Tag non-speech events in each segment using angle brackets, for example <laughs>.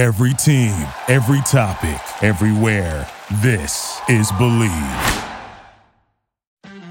Every team, every topic, everywhere. This is Believe.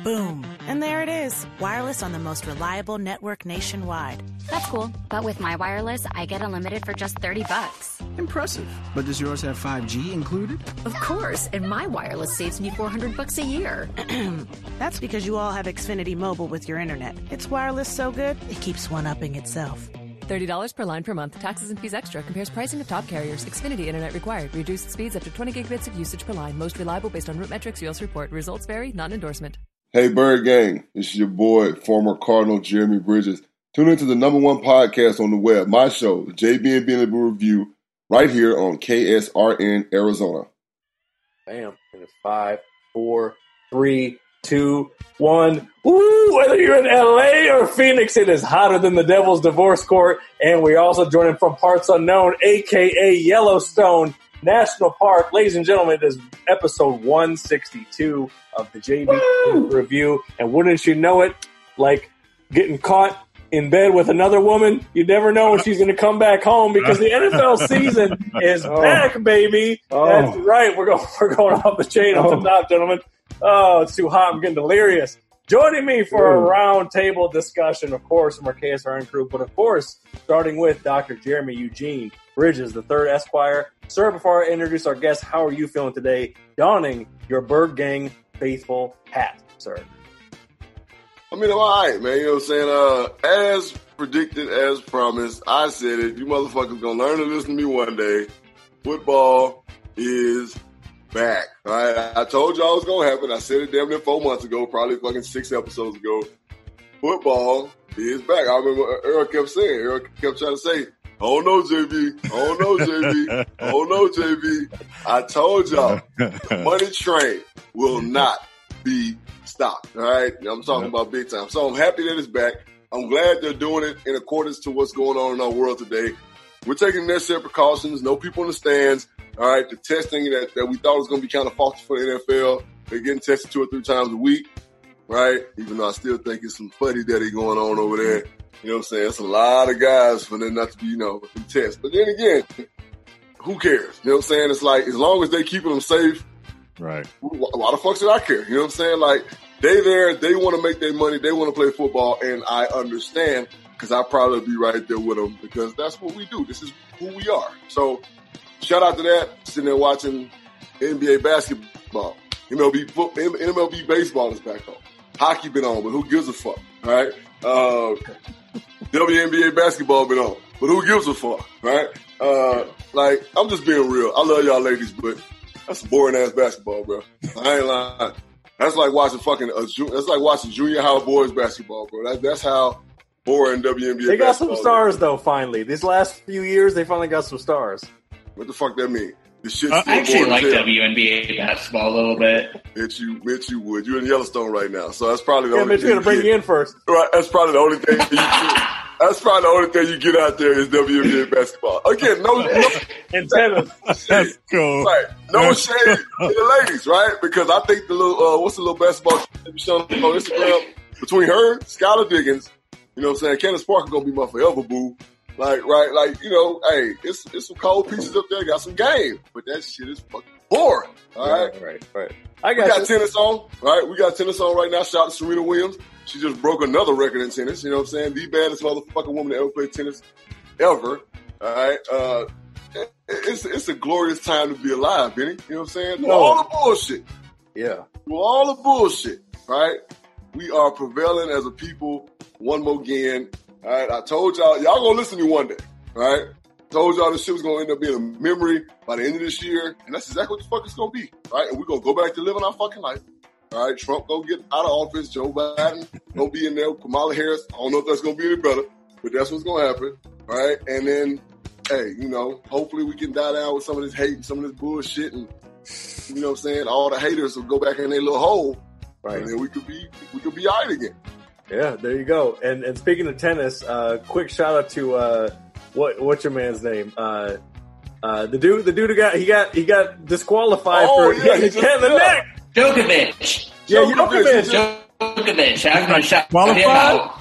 Boom. And there it is, wireless on the most reliable network nationwide. That's cool. But with my wireless, I get unlimited for just 30 bucks. Impressive. But does yours have 5G included? Of course, and my wireless saves me 400 bucks a year. <clears throat> That's because you all have Xfinity Mobile with your internet. It's wireless so good, it keeps one upping itself. $30 per line per month. Taxes and fees extra. Compares pricing of top carriers. Xfinity Internet required. Reduced speeds up to 20 gigabits of usage per line. Most reliable based on RootMetrics. US report. Results vary. Not endorsement. Hey, Bird Gang. It's your boy, former Cardinal Jeremy Bridges. Tune into the number one podcast on the web, my show, the JB and Bentley Review, right here on KSRN Arizona. Bam. And it's five, four, three, two, one. Woo! Whether you're in LA or Phoenix, it is hotter than the Devil's Divorce Court. And we're also joining from parts unknown, aka Yellowstone National Park. Ladies and gentlemen, it is episode 162 of the JB Review. And wouldn't you know it, like getting caught in bed with another woman, you never know when she's going to come back home because the NFL <laughs> season is Oh. back, baby. Oh. That's right. We're going, <laughs> we're going off the chain off oh. the top, gentlemen. Oh, it's too hot. I'm getting delirious. Joining me for a Ooh. round table discussion, of course, from our KSRN crew, but of course, starting with Dr. Jeremy Eugene Bridges, the third Esquire. Sir, before I introduce our guest, how are you feeling today? Donning your Bird Gang faithful hat, sir. I mean, I'm all right, man. You know what I'm saying? Uh, as predicted, as promised, I said it. You motherfuckers gonna learn to listen to me one day. Football is back. All right. I told y'all it was gonna happen. I said it damn near four months ago, probably fucking six episodes ago. Football is back. I remember Earl kept saying, Earl kept trying to say, Oh no, JB. Oh no, JB. Oh no, JB. I told y'all, the <laughs> money train will not be stopped. All right. I'm talking about big time. So I'm happy that it's back. I'm glad they're doing it in accordance to what's going on in our world today. We're taking necessary precautions. No people in the stands. All right. The testing that, that we thought was going to be kind of faulty for the NFL. They're getting tested two or three times a week. Right. Even though I still think it's some fuddy daddy going on over there. You know what I'm saying? It's a lot of guys for them not to be, you know, test. But then again, who cares? You know what I'm saying? It's like, as long as they keeping them safe, Right. wh- why the fuck should I care? You know what I'm saying? Like they there, they want to make their money, they want to play football, and I understand because I probably be right there with them because that's what we do. This is who we are. So shout out to that. Sitting there watching NBA basketball, MLB foot, M- MLB baseball is back on. Hockey been on, but who gives a fuck? All right. Uh, WNBA basketball been on, but who gives a fuck? Right. Uh, like I'm just being real. I love y'all ladies, but that's boring ass basketball, bro. I ain't lying. That's like watching fucking a ju- that's like watching junior high boys basketball, bro. That, that's how boring WNBA. They got some basketball is. stars, though, finally. These last few years, they finally got some stars. What the fuck that mean? The shit's Uh, still I actually boring like as hell. WNBA basketball a little bit. Bitch, you, bitch, you would. You're in Yellowstone right now, so that's probably the Yeah, only. but you're going to thing bring you you in first. Right, that's probably the only thing. You get. That's probably the only thing you get out there is WNBA basketball. Again, no, no <laughs> And tennis. That's cool. Right. No shade to the ladies, right? Because I think the little uh, what's the little basketball that be shown on Instagram between her, Skylar Diggins, you know what I'm saying? Candace Parker gonna be my forever boo. Like, right, like, you know, hey, it's it's some cold pieces up there, got some game. But that shit is fucking boring. All right. Right, right, right. I We got, got you. tennis on, right? We got tennis on right now. Shout out to Serena Williams. She just broke another record in tennis. You know what I'm saying? The baddest motherfucking woman to ever play tennis ever. All right. Uh, it's it's a glorious time to be alive, Benny. You know what I'm saying? No. all the bullshit, Yeah. all the bullshit, right? We are prevailing as a people. One more again. All right. I told y'all, y'all gonna listen to me one day. All right. Told y'all this shit was gonna end up being a memory by the end of this year, and that's exactly what the fuck it's gonna be, right? And we're gonna go back to living our fucking life. All right, Trump go get out of office. Joe Biden go be in there. Kamala Harris. I don't know if that's gonna be any better, but that's what's gonna happen. All right, and then, hey, you know, hopefully we can die down with some of this hate and some of this bullshit, and you know what I'm saying. All the haters will go back in their little hole, Right. and then we could be we could be all right again. Yeah, there you go. And and speaking of tennis, uh, quick shout out to uh, what what's your man's name? Uh, uh, the dude, the dude who got he got he got disqualified Oh, for yeah, he he just- hit the neck. Djokovic. Yeah, Djokovic, Djokovic. he just- Djokovic. I was going to shout him Qualified?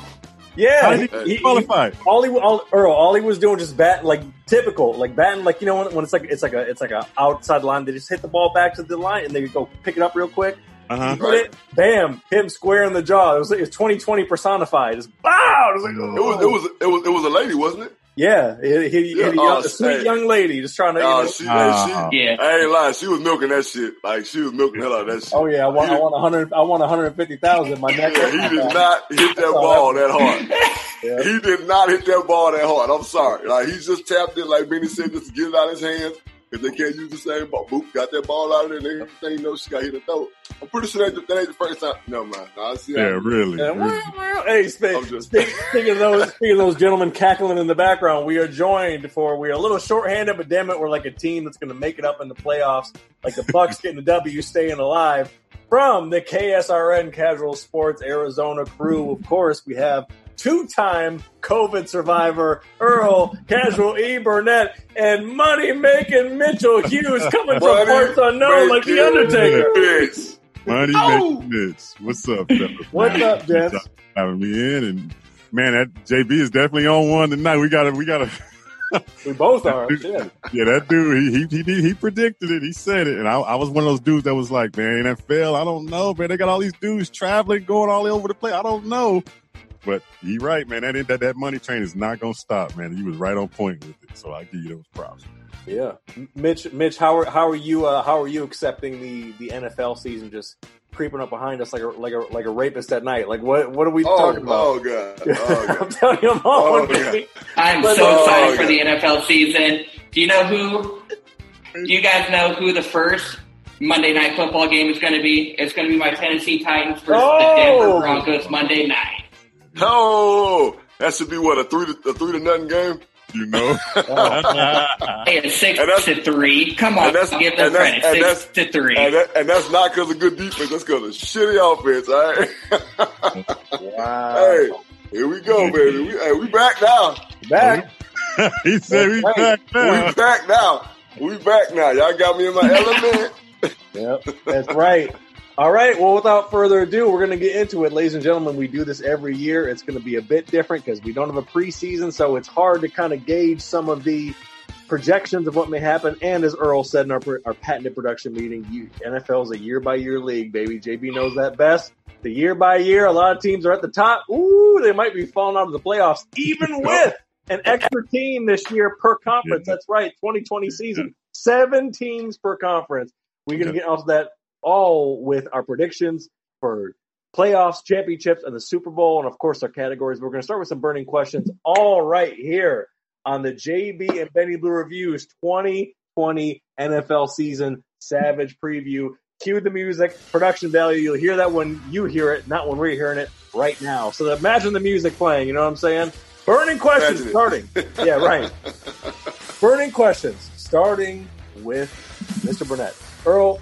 Yeah, How did he qualify? all he all, Earl, all he was doing just bat like typical, like batting like you know when, when it's like it's like a it's like a outside line. They just hit the ball back to the line and they go pick it up real quick. Uh huh. Hit it, bam, hit him square in the jaw. It was it was twenty twenty personified. Just wow. It was like, It was, it was, it was, it was a lady, wasn't it? yeah, he, he, Yeah, hit a, oh, a sweet hey. young lady just trying to. you Oh, know- she, Ah. she, Yeah. I ain't lying. She was milking that shit. Like she was milking hell out of that shit. oh yeah, I want I want a hundred I want one hundred fifty thousand. My neck. Yeah, he did not hit that ball that hard. <laughs> Yeah. He did not hit that ball that hard. I'm sorry. Like he just tapped it, like Benny said, just to get it out of his hands. If they can't use the same ball, boop, got that ball out of there. They, they know she got hit the throat. I'm pretty sure that, that ain't the first time. No man, no, I see. Yeah, how- really. Yeah, really. wow, wow. Hey, speak, just- speak, speaking of those, speaking of those gentlemen cackling in the background, we are joined for we are a little shorthanded, but damn it, we're like a team that's going to make it up in the playoffs, like the Bucks getting the W, staying alive. From the KSRN Casual Sports Arizona crew, of course, we have two-time COVID survivor Earl Casual E Burnett and money-making Mitchell Hughes coming from parts unknown, like the Undertaker. bitch. Money Oh! making bits. What's up? What's up, for Having me in, and man, that JB is definitely on one tonight. We gotta, we gotta. <laughs> We both are. Shit. Yeah, that dude, he he he, he predicted it. He said it, and I, I was one of those dudes that was like, man, NFL, I don't know, man. They got all these dudes traveling, going all over the place. I don't know, but he right, man. That that that money train is not gonna stop, man. You was right on point with it, so I give you those props. Yeah, Mitch. Mitch, how are how are you? Uh, how are you accepting the the NFL season just creeping up behind us like a like a like a rapist at night? Like what what are we Oh, talking about? oh god, oh <laughs> I'm god. telling you, I'm on Oh, one, yeah. I'm so Oh, excited for the NFL season. Do you know who? Do you guys know who the first Monday night football game is going to be? It's going to be my Tennessee Titans versus Oh! the Denver Broncos Monday night. Oh, that should be what a three to a three to nothing game. You know, <laughs> Hey, it's six And that's- to three. Come on, and that's- give them and that's- credit. and Six that's- to three. And, that, and that's not because of good defense. That's because of shitty offense. All right. Wow. hey, here we go, <laughs> baby. We, hey, we back now. Back. <laughs> he said we That's back We now. back now. We back now. Y'all got me in my element. Yep, that's right. All right. Well, without further ado, we're going to get into it, ladies and gentlemen. We do this every year. It's going to be a bit different because we don't have a preseason, so it's hard to kind of gauge some of the projections of what may happen. And as Earl said in our our patented production meeting, you, NFL is a year by year league, baby. JB knows that best. The year by year, a lot of teams are at the top. Ooh, they might be falling out of the playoffs, even <laughs> with an extra team this year per conference. That's right, 2020 season, seven teams per conference. We're going to get off that all with our predictions for playoffs, championships, and the Super Bowl, and of course our categories. We're going to start with some burning questions, all right here on the JB and Benny Blue Reviews 2020 NFL season Savage preview. Cue the music, production value. You'll hear that when you hear it, not when we're hearing it right now. So imagine the music playing. You know what I'm saying? Burning questions Imagine starting. Yeah, right. <laughs> Burning questions starting with Mr. Burnett. Earl,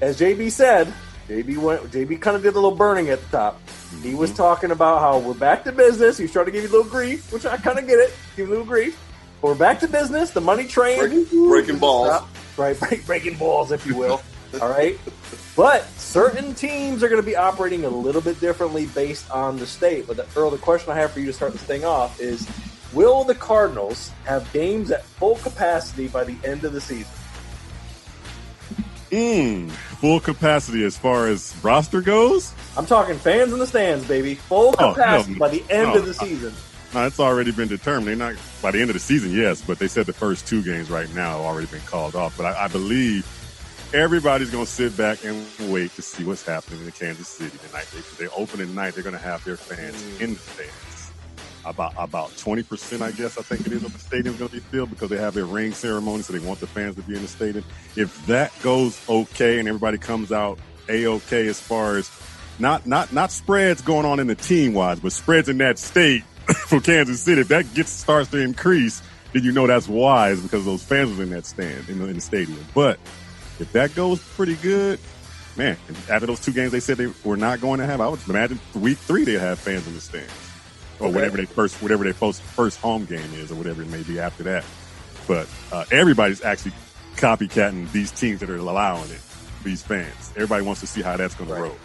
as JB said, JB went. JB kind of did a little burning at the top. He was mm-hmm. talking about how we're back to business. He was trying to give you a little grief, which I kind of get it. Give you a little grief. But we're back to business. The money train, Breaking- breaking balls. Stop. right? <laughs> Break, breaking balls, if you will. All right. But certain teams are going to be operating a little bit differently based on the state. But the, Earl, the question I have for you to start this thing off is: Will the Cardinals have games at full capacity by the end of the season? Mm, full capacity as far as roster goes. I'm talking fans in the stands, baby. Full Oh, capacity no. by the end No, of the season. No, it's already been determined. They're not by the end of the season, yes, but they said the first two games right now have already been called off. But I, I believe everybody's going to sit back and wait to see what's happening in Kansas City tonight. They, they open at night. They're going to have their fans Mm. in the stands. About about twenty percent, I guess. I think it is of the stadium's going to be filled because they have their ring ceremony, so they want the fans to be in the stadium. If that goes okay and everybody comes out a okay as far as not not not spreads going on in the team wise, but spreads in that state <coughs> for Kansas City. If that gets starts to increase, then you know that's wise because those fans was in that stand in the, in the stadium. But if that goes pretty good, man, after those two games they said they were not going to have, I would imagine week three they'd have fans in the stands or Okay. whatever they first whatever their first first home game is or whatever it may be after that. But uh, everybody's actually copycatting these teams that are allowing it. These fans, everybody wants to see how that's going Right. to roll.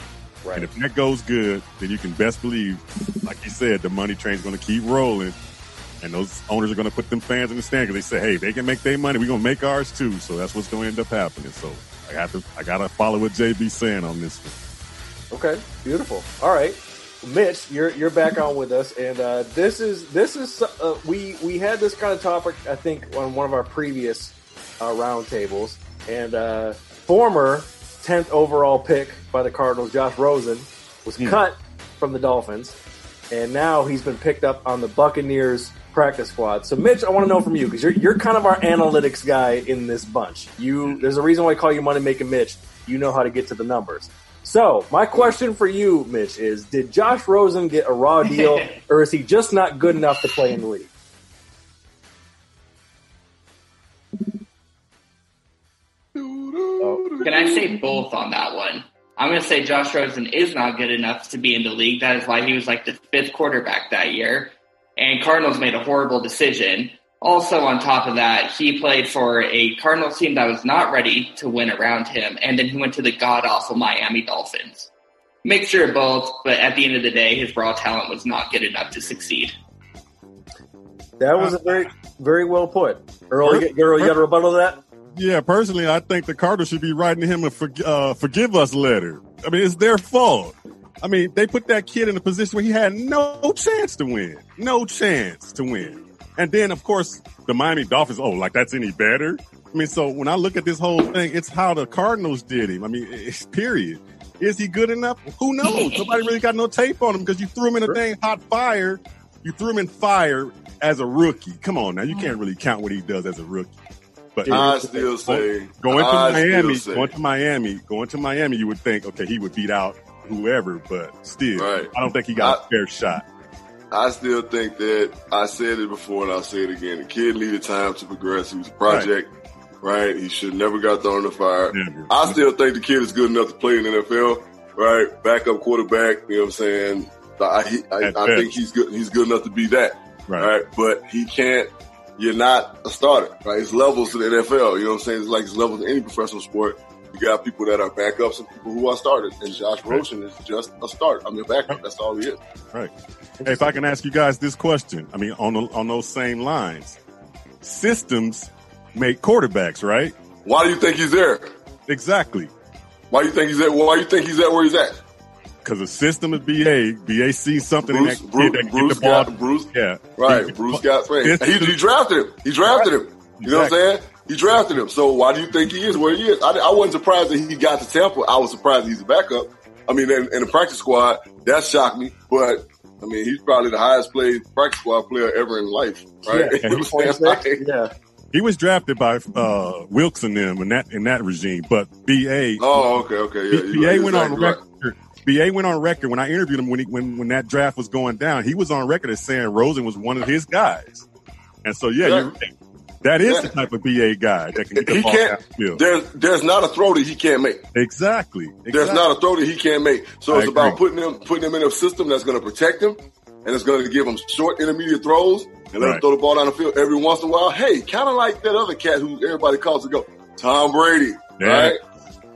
Right. And if that goes good, then you can best believe, like you said, the money train's going to keep rolling. And those owners are going to put them fans in the stand because they say, hey, they can make their money. We're going to make ours too. So that's what's going to end up happening. So I got to, I got to follow what JB saying on this one. Okay, beautiful. All right, Mitch, you're you're back on with us, and uh, this is this is uh, we we had this kind of topic I think on one of our previous uh, roundtables, and uh, former tenth overall pick by the Cardinals, Josh Rosen, was cut from the Dolphins, and now he's been picked up on the Buccaneers practice squad. So, Mitch, I want to know from you because you're you're kind of our analytics guy in this bunch. You there's a reason why I call you Money Making Mitch. You know how to get to the numbers. So, my question for you, Mitch, is: Did Josh Rosen get a raw deal, <laughs> or is he just not good enough to play in the league? Can I say both on that one? I'm going to say Josh Rosen is not good enough to be in the league. That is why he was like the fifth quarterback that year. And Cardinals made a horrible decision. Also, on top of that, he played for a Cardinals team that was not ready to win around him. And then he went to the god awful Miami Dolphins. Mixture of both, but at the end of the day, his raw talent was not good enough to succeed. That was a very very well put. Earl, you, Earl, you got a rebuttal to that? Yeah, personally, I think the Cardinals should be writing him a for, uh, forgive us letter. I mean, it's their fault. I mean, they put that kid in a position where he had no chance to win, no chance to win. And then, of course, the Miami Dolphins. Oh, like that's any better? I mean, so when I look at this whole thing, it's how the Cardinals did him. I mean, <laughs> it's period. Is he good enough? Who knows? <laughs> Nobody really got no tape on him because you threw him in a dang hot fire. You threw him in fire as a rookie. Come on now, you can't really count what he does as a rookie. But I still say going to I Miami, say- going to Miami, going to Miami, you would think, okay, he would beat out whoever, but still, Right. I don't think he got a fair shot. I still think that I said it before and I'll say it again. The kid needed time to progress. He was a project, right? He should never got thrown in the fire. I still think the kid is good enough to play in the NFL, right? Backup quarterback, you know what I'm saying? I, he- I, I think he's good. He's good enough to be that, right? right? But he can't. You're not a starter, right? It's levels to the NFL. You know what I'm saying? It's like it's levels in any professional sport. Got people that are backups and people who are starters. And Josh Rosen is just a start. I mean, a backup. That's all he is. Right. Hey, if I can ask you guys this question, I mean, on the, on those same lines, systems make quarterbacks, right? Why do you think he's there? Exactly. Why do you think he's at? Why do you think he's at where he's at? Because the system is BA. BA sees something Bruce, in that Bruce, kid that Bruce get the ball. got Bruce. yeah. Right. He- Bruce got fame. He, he drafted him. He drafted him. You know what I'm saying? He drafted him. So why do you think he is where he is? I, I wasn't surprised that he got to Tampa. I was surprised he's a backup. I mean, in, in the practice squad, that shocked me. But I mean, he's probably the highest played practice squad player ever in life, right? Yeah. <laughs> You know what yeah. He was drafted by uh, Wilks and them in that in that regime, but BA. Oh, okay, okay, yeah. B- BA right, went on exactly right. record. BA went on record when I interviewed him when he, when when that draft was going down. He was on record as saying Rosen was one of his guys, and so yeah, Yeah. You're right. that is the type of BA guy that can get the He ball can't. downfield. There's there's not a throw that he can't make. Exactly. There's not a throw that he can't make. So I it's about putting him putting him in a system that's going to protect him and it's going to give him short intermediate throws and let him throw the ball down the field every once in a while. Hey, kind of like that other cat who everybody calls to go, Tom Brady, Yeah. right?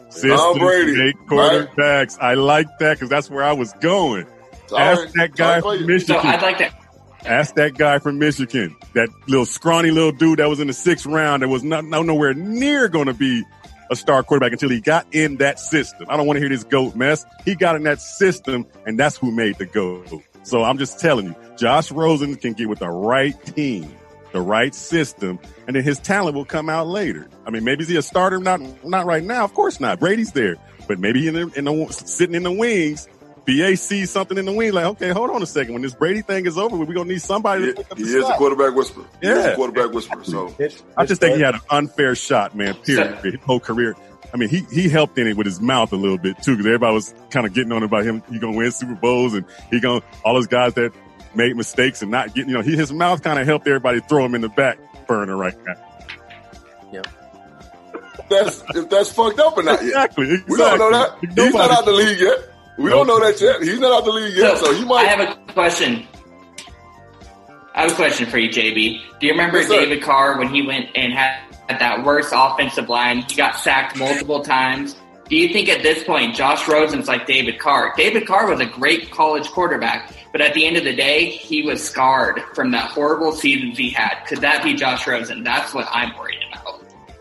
Systems Tom Brady, make right? quarterbacks. I like that because that's where I was going. Sorry. Ask that guy Sorry for from you. Michigan. So I'd like to Ask that guy from Michigan, that little scrawny little dude that was in the sixth round that was not, not nowhere near going to be a star quarterback until he got in that system. I don't want to hear this goat mess. He got in that system, and that's who made the goat. So I'm just telling you, Josh Rosen can get with the right team, the right system, and then his talent will come out later. I mean, maybe is he a starter? Not not right now. Of course not. Brady's there, but maybe in the, in the sitting in the wings. BA sees something in the wing, like, okay, hold on a second. When this Brady thing is over, we're gonna need somebody to pick up He the is a slack. quarterback whisperer. He is Yeah. a quarterback whisperer. So <laughs> I just think he had an unfair shot, man. Period. His whole career. I mean, he he helped in it with his mouth a little bit too, because everybody was kind of getting on about him. He gonna win Super Bowls, and he gonna all those guys that made mistakes and not getting. You know, he, his mouth kind of helped everybody throw him in the back burner right now. that's if that's fucked up or not yet. Exactly. We don't know that. exactly. He's not Nobody- out the league yet. We don't know that yet. He's not out the league yet. So, he might. I have a question. I have a question for you, JB. Do you remember Yes. David Carr when he went and had, had that worst offensive line? He got sacked multiple times. do you think at this point Josh Rosen's like David Carr? David Carr was a great college quarterback, but at the end of the day, he was scarred from that horrible season he had. Could that be Josh Rosen? That's what I'm worried about.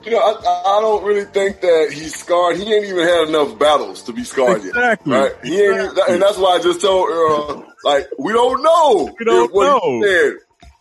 You know, I, I don't really think that he's scarred. He ain't even had enough battles to be scarred exactly. yet. Right? He ain't, exactly. and that's why I just told, uh, like, we don't know. We don't what know. He said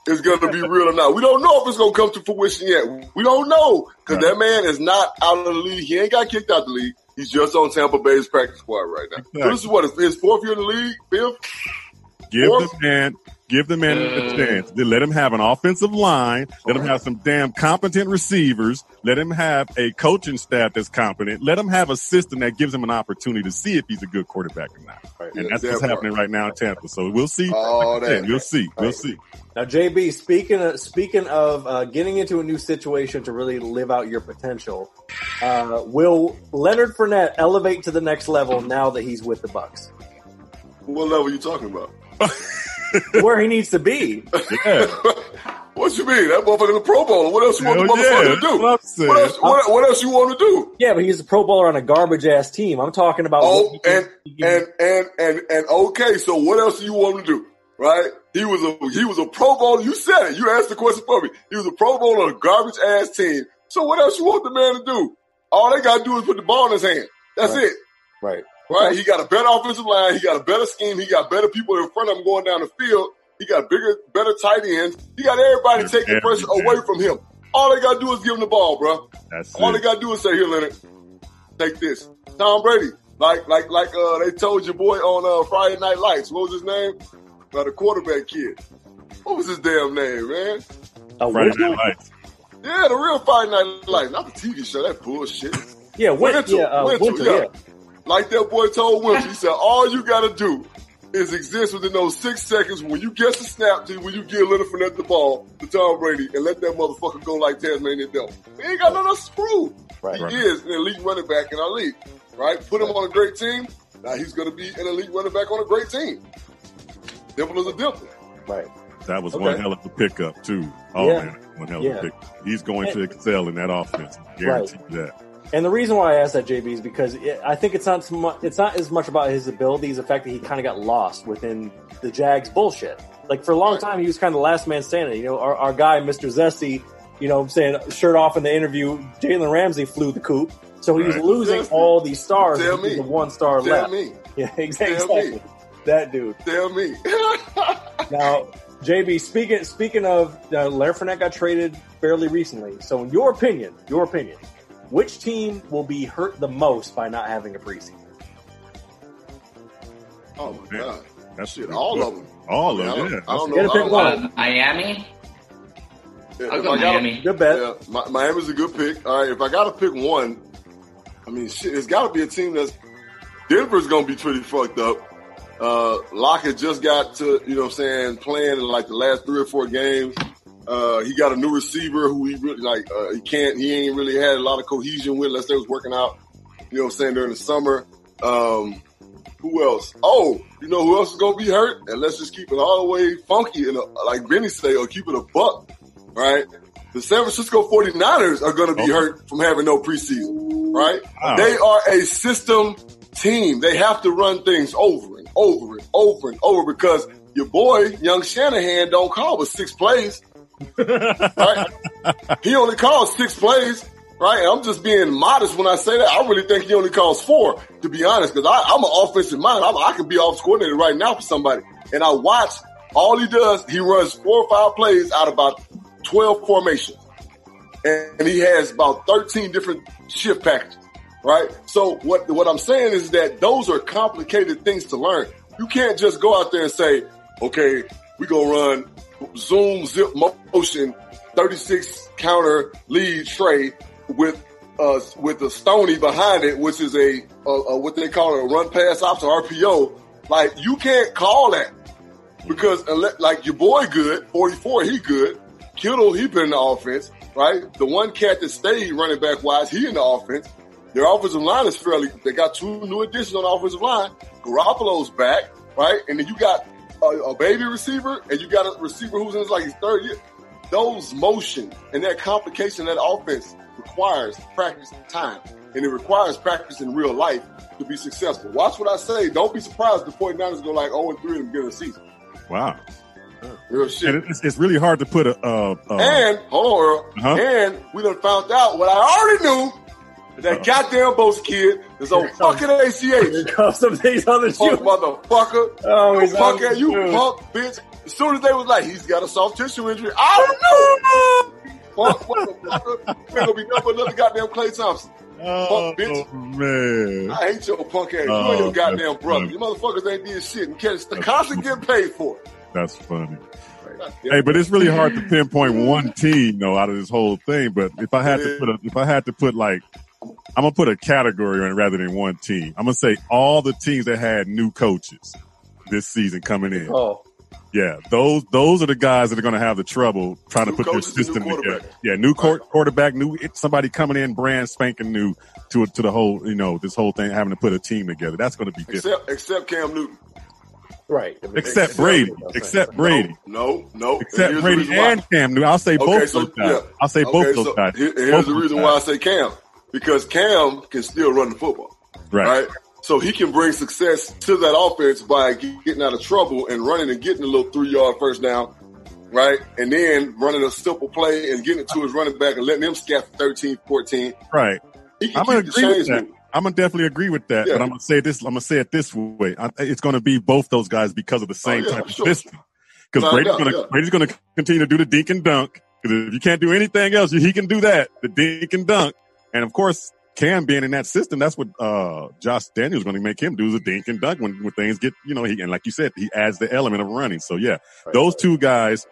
is going to be real or not. We don't know if it's going to come to fruition yet. We don't know because right. that man is not out of the league. He ain't got kicked out the league. He's just on Tampa Bay's practice squad right now. Exactly. So this is what his fourth year in the league, fifth. Give fourth? the man, give the man uh, a chance. Then Let him have an offensive line. Let him have some damn competent receivers. Let him have a coaching staff that's competent. Let him have a system that gives him an opportunity to see if he's a good quarterback or not. Right. And yeah, that's what's part. happening right now in Tampa. So we'll see. Oh, like said, we'll see. We'll see. Now, JB, speaking of, speaking of uh, getting into a new situation to really live out your potential, uh, will Leonard Fournette elevate to the next level now that he's with the Bucs? What level are you talking about? <laughs> <laughs> Where he needs to be. Yeah. <laughs> what you mean? That motherfucker's a Pro Bowler. What else you want Hell the motherfucker yeah, to do? What, what, else, what, what, else you want to do? Yeah, but he's a Pro Bowler on a garbage ass team. I'm talking about. Oh, and, and and and and okay. So what else do you want to do? Right? He was a he was a Pro Bowler. You said it. You asked the question for me. He was a Pro Bowler on a garbage ass team. So what else you want the man to do? All they got to do is put the ball in his hand. That's right. it. Right. Right. He got a better offensive line. He got a better scheme. He got better people in front of him going down the field. He got bigger, better tight ends. He got everybody Yes, taking pressure away from him. All they got to do is give him the ball, bro. That's All it. they got to do is say, "Here, Leonard, take this." Tom Brady, like, like, like, uh, they told your boy on uh, Friday Night Lights. What was his name? Uh, the quarterback kid. What was his damn name, man? Oh, Friday Night Lights. Yeah, the real Friday Night Lights, not the TV show. That bullshit. Yeah, Winter. Winter, yeah, uh, Winter, Winter, yeah. yeah. Like that boy told Winter, he said, all you gotta do is exist within those six seconds when you get the snap to when you give Leonard Fournette the ball to Tom Brady and let that motherfucker go like Tasmanian devil. He ain't got nothing else to prove. Right. he Right. is an elite running back in our league, right? Put him on a great team. Now he's gonna be an elite running back on a great team. Dimple is a dimple. Right. That was Okay. one hell of a pickup too. Oh Yeah. man, one hell Yeah. of a pickup. He's going to excel in that offense. Guarantee you that. And the reason why I asked that, JB, is because it, I think it's not so much, it's not as much about his abilities, the fact that he kind of got lost within the Jags bullshit. Like for a long time, he was kind of the last man standing. You know, our, our guy, Mr. Zesty, you know, saying shirt off in the interview, Jalen Ramsey flew the coop. So he was Right. losing Zesty. all these stars. Tell me. The one star Tell left. me. <laughs> Yeah, exactly. Me. That dude. Tell me. <laughs> Now, JB, speaking speaking of uh, Leonard Fournette got traded fairly recently. So, in your opinion, your opinion, which team will be hurt the most by not having a preseason? oh my Man. god. That's Shit, good. all of them. All I of don't, them. I don't know. Gotta I pick one. Uh, Miami? Yeah, I'll go I gotta- Miami. Good bet. Yeah, Mi- Miami's a good pick. All right, if I got to pick one, I mean, shit, it's got to be a team that's Denver's going to be pretty fucked up. Uh, Lockett just got to, you know what I'm saying, playing in like the last three or four games. Uh, he got a new receiver who he really like, uh, he can't, he ain't really had a lot of cohesion with unless they was working out, you know what I'm saying, during the summer. Um, who else? Oh, you know who else is going to be hurt? And let's just keep it all the way funky and like Benny say, or keep it a buck, right? The San Francisco 49ers are going to be Okay. hurt from having no preseason, right? Wow. They are a system team. They have to run things over and over and over and over because your boy, young Shanahan, don't call but six plays, right? he only calls six plays, right? I'm just being modest when I say that. I really think he only calls four, to be honest, because I'm an offensive mind. I'm, I could be offensive coordinator right now for somebody. And I watch all he does, he runs four or five plays out of about 12 formations. And, and he has about 13 different shift packages, right? So what, what I'm saying is that those are complicated things to learn. You can't just go out there and say, okay, we gonna run zoom zip motion 36 counter lead tray with uh with a stony behind it, which is a, a, a what they call a run pass option RPO. Like you can't call that because like your boy good 44, he good. Kittle, he been in the offense, right? The one cat that stayed running back wise, he in the offense. Their offensive line is fairly. They got two new additions on the offensive line. Garoppolo's back, right? And then you got a, a baby receiver, and you got a receiver who's in his like his third year. those motions and that complication that offense requires practice time. And it requires practice in real life to be successful. Watch what I say. Don't be surprised the 49ers go like 0 and 3 in the beginning of the season. Wow. Real shit. And it's, it's really hard to put a. Uh, uh, And hold on, Earl. Uh-huh. And we done found out what I already knew. That goddamn Bosa kid is on fucking ACH. Because of these other Punk shoes. motherfucker. Oh, you punk ass, you punk bitch. As soon as they was like, he's got a soft tissue injury, I don't know. Punk motherfucker. Ain't gonna be nothing but another goddamn Klay Thompson. oh, Punk bitch. man. I hate your punk ass. you Oh, and your oh, goddamn brother. funny. You motherfuckers ain't did shit and catch the constantly getting paid for it. That's funny. Hey, but it's really hard to pinpoint one team though out of this whole thing. But if I had to put a, if I had to put like, I'm gonna put a category on it rather than one team. I'm gonna say all the teams that had new coaches this season coming in. Oh, Yeah, those those are the guys that are gonna have the trouble trying New to put their coaches and system together. Yeah, new court, quarterback, new somebody coming in brand spanking new to to the whole you know this whole thing having to put a team together. That's gonna be different. Except except Cam Newton. right. I mean, Except Brady, except Brady. No, no. Except Here's Brady reason why. and Cam Newton. I'll say Okay, both so, those guys. yeah. I'll say both Okay, those guys. here- Both here's the reason guys. why I say Cam. Because Cam can still run the football. Right. Right. So he can bring success to that offense by getting out of trouble and running and getting a little three yard first down. Right. And then running a simple play and getting it to his running back and letting him scat for 13, 14. Right. I'm gonna agree with that. moving. I'm gonna definitely agree with that, Yeah. but I'm gonna say this. I'm gonna say it this way. I, it's gonna be both those guys because of the oh, same Oh, yeah, type of system. Because Brady's doubt, gonna yeah. Brady's gonna continue to do the dink and dunk. Because if you can't do anything else, he can do that. The dink and dunk, and of course, Cam being in that system, that's what uh, Josh Daniels going to make him do is a dink and dunk when, when things get you know. He and like you said, he adds the element of running. So yeah, those two guys.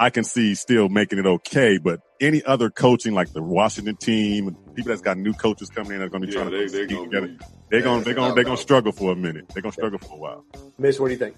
I can see still making it okay, but any other coaching like the Washington team, people that's got new coaches coming in are going to be Yeah, trying they, to they put gonna together. They're going, Yeah, they're going, they're going to struggle for a minute. They're going to struggle for a while. Miss, what do you think?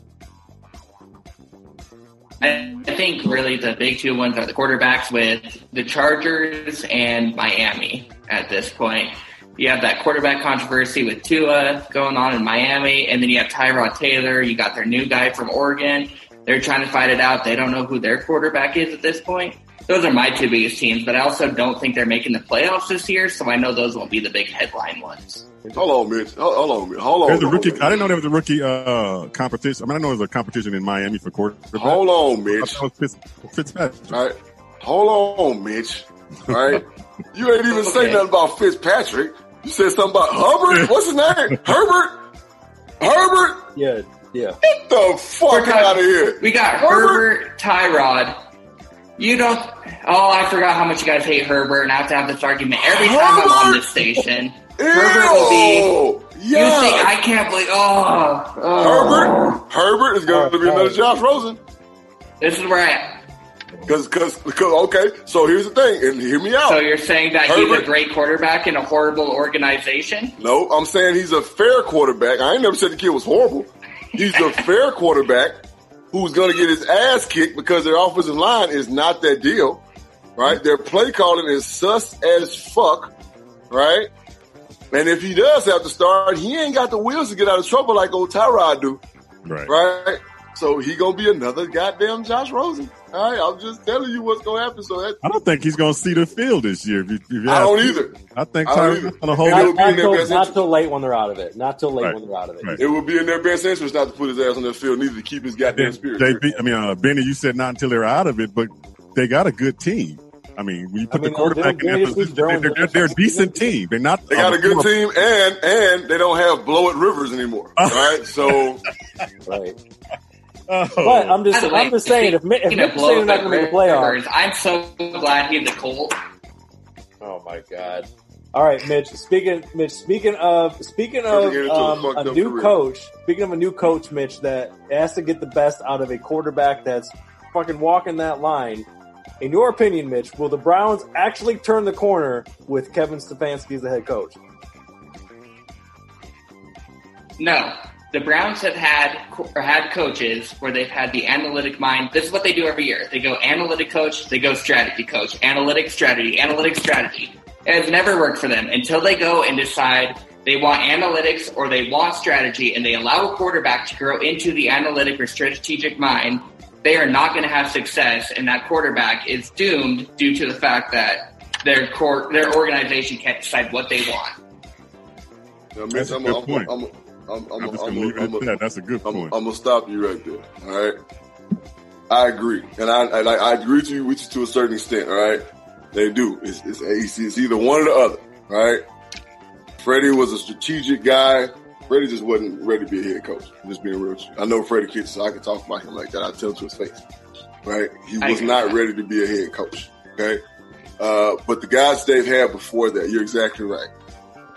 I, think really the big two ones are the quarterbacks with the Chargers and Miami at this point. You have that quarterback controversy with Tua going on in Miami, and then you have Tyrod Taylor. You got their new guy from Oregon. They're trying to fight it out. They don't know who their quarterback is at this point. Those are my two biggest teams, but I also don't think they're making the playoffs this year, so I know those won't be the big headline ones. Hold on, Mitch. Hold, hold on, Mitch. Hold on. There's a hold rookie. on, I didn't know there was a rookie uh, competition. I mean, I know there's a competition in Miami for quarterback. Hold on, Mitch. thought it Fitz, Fitzpatrick. All right. Hold on, Mitch. All right. <laughs> You ain't even say nothing about Fitzpatrick. You said something about Hubbard. What's his name? Herbert. Herbert. Yeah, yeah. Get the fuck We're talking- out of here. We got Herbert? Herbert, Tyrod. You don't. Oh, I forgot how much you guys hate Herbert, and I have to have this argument every time I'm on Herbert? this station. Herbert will be. Ew. You think I can't believe? Oh, oh. Herbert. Herbert is going to be another oh, Josh oh. Rosen. This is where I. Because, because, because, okay. So here's the thing, and hear me out. So you're saying that he's a great quarterback in a horrible organization? No, I'm saying he's a fair quarterback. I ain't never said the kid was horrible. He's a <laughs> fair quarterback who's going to get his ass kicked because their offensive line is not that deal, right? Their play calling is sus as fuck, right? And if he does have to start, he ain't got the wheels to get out of trouble like old Tyrod do, Right. right? So he gonna be another goddamn Josh Rosen. All right, I'm just telling you what's gonna happen. So that I don't think he's going to see the field this year. If you, if you I don't me. either. I think I don't Tyreek's either. going to hold And Not, it'll be in not their till, best not interest. till late when they're out of it. Not till late Right. when they're out of it. Right. It would be in their best interest not to put his ass on the field, neither to keep his goddamn spirit. JB, I mean, uh, Benny, you said not until they're out of it, but they got a good team. I mean, when you put mean, the quarterback they're- in they're that position, they're, they're, they're a decent team. They're not. They got a good team, and and they don't have blow it Rivers anymore. <laughs> right? So Right. Oh. But I'm just, By way, I'm just saying, if, Mi- if speaking of Mitch is saying they're not going to make the playoffs, I'm so glad he's a Colt. Oh my god! All right, Mitch. Speaking, Mitch. Speaking of, speaking of it a um, a new career. coach. Speaking of a new coach, Mitch, that has to get the best out of a quarterback that's fucking walking that line. In your opinion, Mitch, will the Browns actually turn the corner with Kevin Stefanski as the head coach? No, the Browns have had had coaches where they've had the analytic mind. This is what they do every year. They go analytic coach, they go strategy coach, analytic strategy, analytic strategy. It has never worked for them until they go and decide they want analytics or they want strategy, and they allow a quarterback to grow into the analytic or strategic mind. They are not going to have success, and that quarterback is doomed due to the fact that their court, their organization can't decide what they want. Now, That's a I'm, good I'm, point. I'm, I'm, I'm, I'm I'm, just gonna leave it at that. That's a good I'm, point. I'm gonna stop you right there. All right. I agree, and I I, I agree with you with you to a certain extent. All right. They do. It's, it's, it's, it's either one or the other. All right. Freddie was a strategic guy. Freddie just wasn't ready to be a head coach. I'm just being real. I know Freddie Kitchen, so I can talk about him like that. I tell him to his face. Right? He was not that. ready to be a head coach. Okay. Uh, but the guys they've had before that, you're exactly right.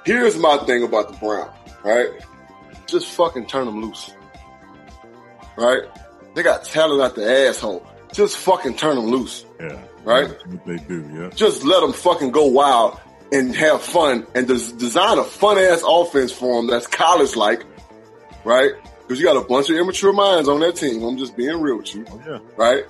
Here's my thing about the Browns, right? Just fucking turn them loose. Right? They got talent out the asshole. Just fucking turn them loose. Yeah. Right? That's what they do, yeah. Just let them fucking go wild and have fun and des- design a fun ass offense for them that's college like, right? Because you got a bunch of immature minds on that team. I'm just being real with you, Oh, yeah. right?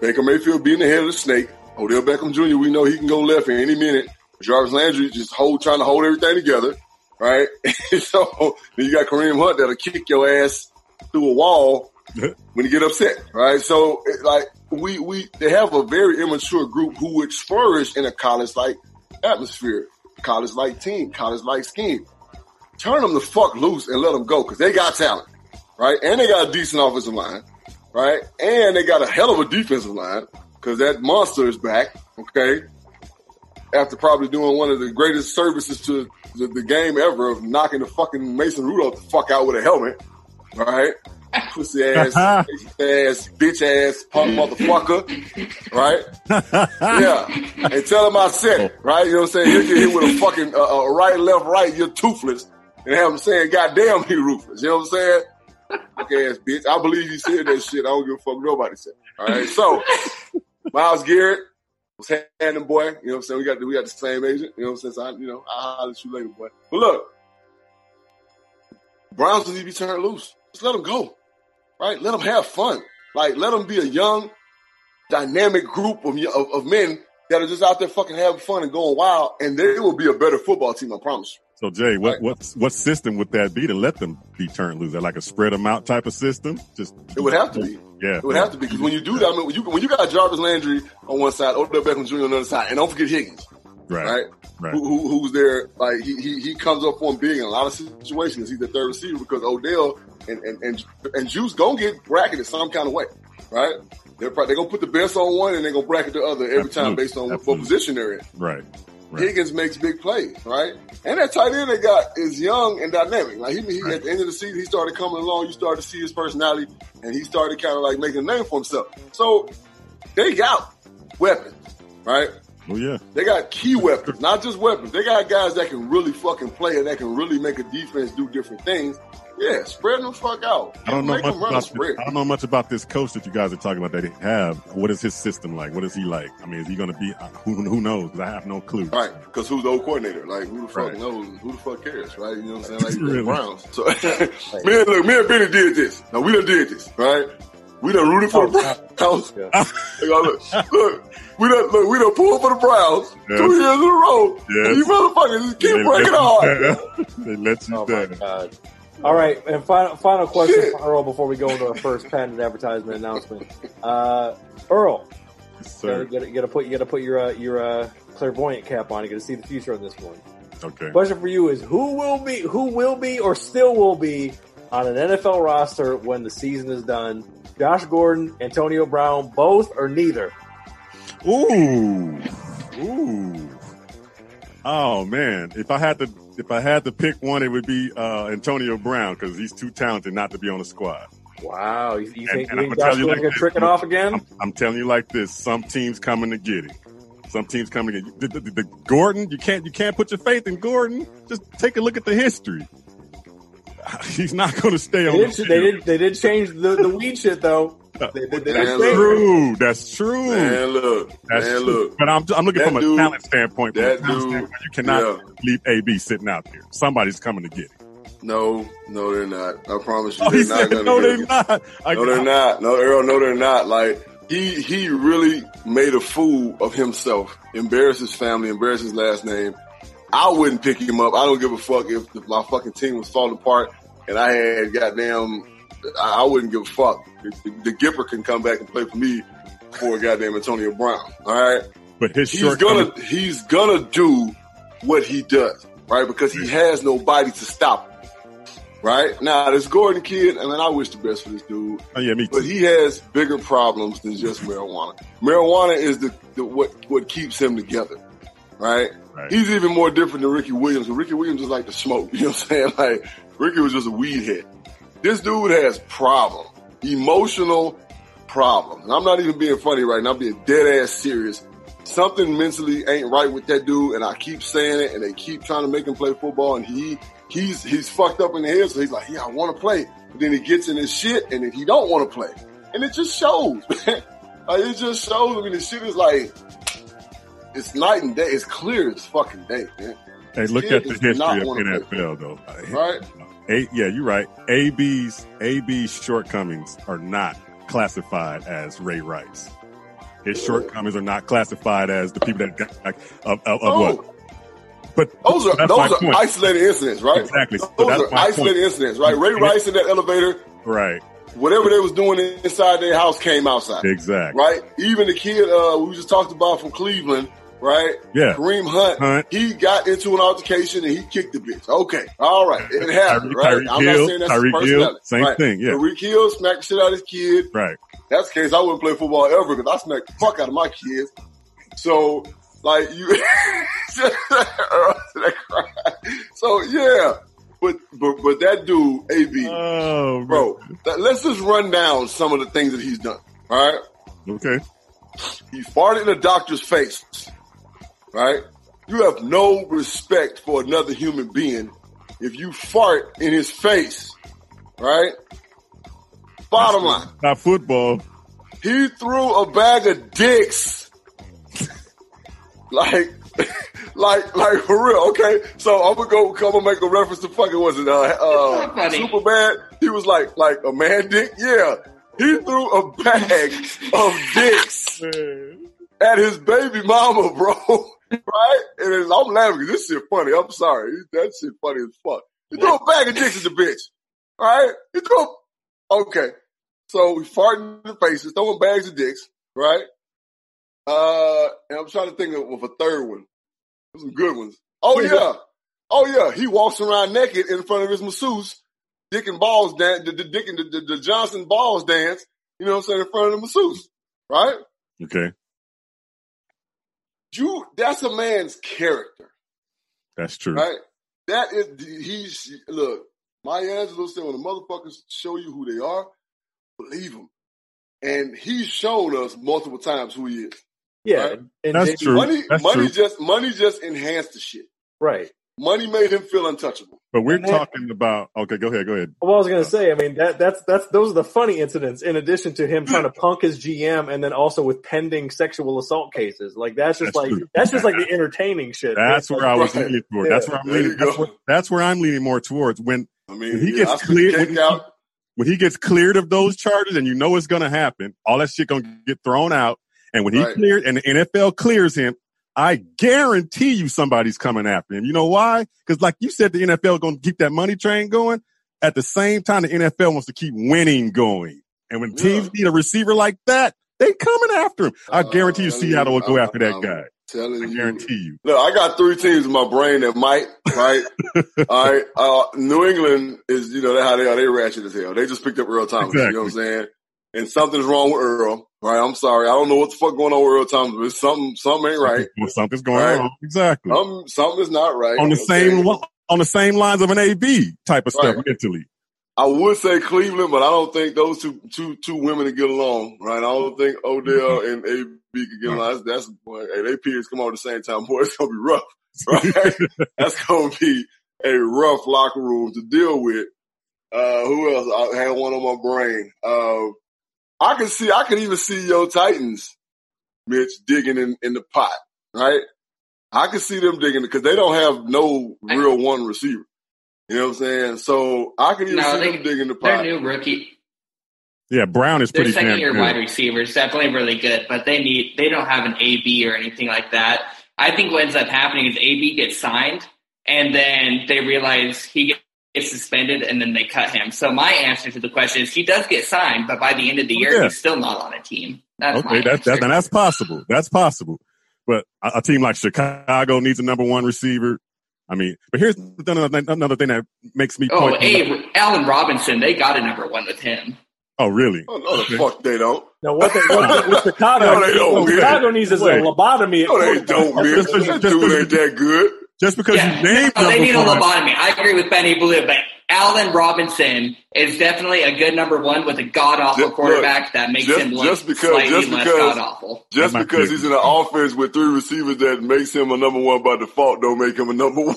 Baker Mayfield being the head of the snake. Odell Beckham Jr. We know he can go left at any minute. Jarvis Landry just hold trying to hold everything together, right? <laughs> so then you got Kareem Hunt that'll kick your ass through a wall <laughs> when you get upset, right? So like we we they have a very immature group who would flourish in a college like atmosphere, college like team, college like scheme. Turn them the fuck loose and let them go because they got talent, right? And they got a decent offensive line, right? And they got a hell of a defensive line because that monster is back, okay? After probably doing one of the greatest services to the, the game ever of knocking the fucking Mason Rudolph the fuck out with a helmet, right? Pussy ass, <laughs> ass, bitch ass, punk motherfucker, right? <laughs> yeah. And tell him I said it, right? You know what I'm saying? He'll get hit with a fucking uh, uh, right, left, right, you're toothless. And have him saying, goddamn, he ruthless. You know what I'm saying? Okay, ass bitch. I believe you said that shit. I don't give a fuck what nobody said. All right. So, Myles Garrett was handing boy. You know what I'm saying? We got the, we got the same agent. You know what I'm saying? So I, you know, I'll holler at you later, boy. But look, Browns need to be turned loose. Just let them go. Right? Let them have fun. Like, let them be a young, dynamic group of, of, of men that are just out there fucking having fun and going wild, and they will be a better football team, I promise you. So Jay, what Right. what what system would that be to let them be turned loose? That like a spread them out type of system? Just It would have to be. Yeah. It would have to be because when you do that, I mean, when you when you got Jarvis Landry on one side, Odell Beckham Jr. on the other side, and don't forget Higgins, Right. right? Right. Who, who, who's there? Like he, he he comes up him big in a lot of situations. He's the third receiver because Odell and and and, and Juice gonna get bracketed some kind of way, right? They're probably, they're gonna put the best on one and they're gonna bracket the other every time based on what, what position they're in. Right. Right. Higgins makes big plays, right? And that tight end they got is young and dynamic. Like he, he at the end of the season, he started coming along. You started to see his personality, and he started kind of like making a name for himself. So they got weapons, right? Oh yeah. They got key weapons, not just weapons. They got guys that can really fucking play and that can really make a defense do different things. Yeah, spread them the fuck out. I don't know Make much them run a about spread. this, I don't know much about this coach that you guys are talking about that they have. What is his system like? What is he like? I mean, is he going to be? uh, Who, who knows? 'Cause I have no clue. Right, because who's the old coordinator? Like, who the fuck Right. knows? Who the fuck cares? Right? You know what I'm <laughs> saying? Like, Really? the Browns. So, <laughs> me and look, me and Benny did this. Now we done did this, right? We done rooted for the Browns. Yeah. <laughs> Hey, y'all, look, look, we done look, we done pulled for the Browns Yes. two years in a row. Yes. And you motherfuckers just keep breaking let hard. they let you Oh my down. All right, and final final question Shit. for Earl before we go into our first patent advertisement announcement. Uh, Earl, Sir. you gotta, gotta, gotta put you gotta put your uh, your uh, clairvoyant cap on. You gotta see the future on this one. Okay. Question for you is who will be who will be or still will be on an NFL roster when the season is done? Josh Gordon, Antonio Brown, both or neither? Ooh, ooh. Oh man, if I had to, if I had to pick one, it would be uh, Antonio Brown because he's too talented not to be on the squad. Wow, you, you And- think, and you think Josh like gonna trick it off again? I'm, I'm telling you like this: some teams coming to get him. Some teams coming to get the, the, the Gordon. You can't, you can't put your faith in Gordon. Just take a look at the history. <laughs> He's not going to stay They on. did, the they did they did change the, the weed shit though. They, they, they it. True. That's true. Man, look, That's man, true. look. But I'm, I'm looking That from a dude- talent standpoint. From that talent dude- standpoint, you cannot yeah. leave AB sitting out there. Somebody's coming to get him. No, no, they're not. I promise you, Oh, they're he not said, gonna no, get they're it. not. I, No, they're not. No, Earl, no, they're not. Like he he really made a fool of himself, embarrassed his family, embarrassed his last name. I wouldn't pick him up. I don't give a fuck if, if my fucking team was falling apart and I had goddamn I, I wouldn't give a fuck. The, the, the Gipper can come back and play for me for goddamn Antonio Brown. All right. But his he's shortcomings- gonna he's gonna do what he does, right? Because he has nobody to stop him. Right now, this Gordon kid, I mean, I wish the best for this dude. Oh yeah, me too. But he has bigger problems than just marijuana. Marijuana is the, the what what keeps him together, right? Right. He's even more different than Ricky Williams. Ricky Williams just like to smoke. <laughs> You know what I'm saying? Like Ricky was just a weed head. This dude has problems, emotional problems. And I'm not even being funny right now. I'm being dead ass serious. Something mentally ain't right with that dude, and I keep saying it, and they keep trying to make him play football, and he he's he's fucked up in the head, so he's like, yeah, I want to play, but then he gets in his shit, and then he don't want to play, and it just shows, <laughs> man. Like, it just shows. I mean, the shit is like it's night and day. It's clear as fucking day, man. Hey, look at the history of wanna play NFL though. Right? A, yeah, you're right. AB's AB's shortcomings are not classified as Ray Rice. His shortcomings are not classified as the people that got of, of, of Oh. what. But Those are those are point. isolated incidents, right? Exactly. So Those are isolated point. incidents, right? Ray Rice in that elevator, Right. whatever they was doing inside their house came outside. Exactly. Right? Even the kid uh, we just talked about from Cleveland, right? Yeah. Kareem Hunt, Hunt. he got into an altercation and he kicked the bitch. Okay. All right. It happened, Tyreek- right? Tyreek I'm Hill, not saying that's his Tyreek Hill, same right. thing, yeah. Tyreek Hill smacked the shit out of his kid. Right. That's the case. I wouldn't play football ever because I smacked the fuck out of my kids. So, like you, <laughs> so yeah, but but but that dude, AB, Oh, bro, that- let's just run down some of the things that he's done. All right, Okay. he farted in a doctor's face. Right, you have no respect for another human being if you fart in his face. Right. Bottom line. Not football. He threw a bag of dicks. <laughs> like, <laughs> like, like for real. Okay, so I'm gonna go come and make a reference to fucking was it uh, uh funny. super bad? He was like like a man dick. Yeah, he threw a bag <laughs> of dicks at his baby mama, bro. Right? And it's- I'm laughing because this shit funny. I'm sorry, that shit funny as fuck. He threw a bag of dicks at the bitch. Right? He threw. A, okay, so we farting in the faces, throwing bags of dicks, right? Uh, and I'm trying to think of, of a third one. There's some good ones. Oh yeah. Oh yeah. He walks around naked in front of his masseuse, dick and balls dance, the, the dick and the, the, the Johnson balls dance, you know what I'm saying, in front of the masseuse, right? Okay. You, that's a man's character, That's true. right? That is, he's, look, Maya Angelou said when the motherfuckers show you who they are, believe them. And he's shown us multiple times who he is. Yeah, Right? and That's James- true. Money, That's money true. just, money just enhanced the shit. Right. Money made him feel untouchable. But we're And that- talking about okay, go ahead, go ahead. Well, I was going to say, I mean, that that's that's those are the funny incidents. In addition to him trying to <clears throat> punk his GM, and then also with pending sexual assault cases, like that's just That's like true. that's just like the entertaining shit. That's where I was Right. <laughs> leaning toward. Yeah. That's where I'm There leaning. That's where, that's where I'm leaning more towards. When I mean, When he yeah, gets cleared- when he- out. when he gets cleared of those charges, and you know it's gonna happen, all that shit gonna get thrown out. And when he Right. cleared, and the NFL clears him, I guarantee you somebody's coming after him. You know why? Because like you said, the NFL gonna keep that money train going. At the same time, the NFL wants to keep winning going. And when teams Yeah. need a receiver like that, they coming after him. I Uh, guarantee you, Seattle will go after that guy. Telling I guarantee you. Look, I got three teams in my brain that might, right? <laughs> All right. Uh, New England is, you know, how they are. They ratchet as hell. They just picked up Earl Thomas. You know what I'm saying? And something's wrong with Earl, right? I'm sorry. I don't know what the fuck going on with Earl Thomas, but something, something ain't right. Well, something's going Right. on. Exactly. Um, something is not right. on the Okay. same on the same lines of an AB type of stuff mentally. I would say Cleveland, but I don't think those two two two women to get along, right? I don't think Odell and AB could get along. That's, that's boy, hey, they periods come on at the same time, <laughs> boy. It's gonna be rough, <laughs> right? that's gonna be a rough locker room to deal with. Uh, who else? I had one on my brain. Uh, I can see, I can even see your Titans, Mitch, digging in, in the pot, right? I can see them digging because they don't have no real one receiver. You know what I'm saying? So I can even No, see they- them digging the pot. Their pot. new rookie, Yeah, Brown is their pretty second damn year good. wide receivers definitely really good, but they need they don't have an AB or anything like that. I think what ends up happening is AB gets signed, and then they realize he gets suspended and then they cut him. So my answer to the question is he does get signed, but by the end of the Oh, year, yeah. he's still not on a team. That's okay, my that, that, and that's possible. That's possible. But a, a team like Chicago needs a number one receiver. I mean, but here's another, another thing that makes me. oh, point- hey, Allen Robinson, they got a number one with him. oh, really? Oh, no, the fuck they don't. Now, what they, what, what Chicago, <laughs> No, they don't. Chicago needs is a lobotomy. No, they don't, <laughs> man. Just 'cause you- That just dude 'cause ain't that good. Just because Yeah, you named no, they number need a lobotomy. I agree with Benny Blue, but Allen Robinson is definitely a good number one with a god awful quarterback look, that makes just- him look just because- slightly just less because- god awful. Just because be- he's in an offense with three receivers that makes him a number one by default, don't make him a number one.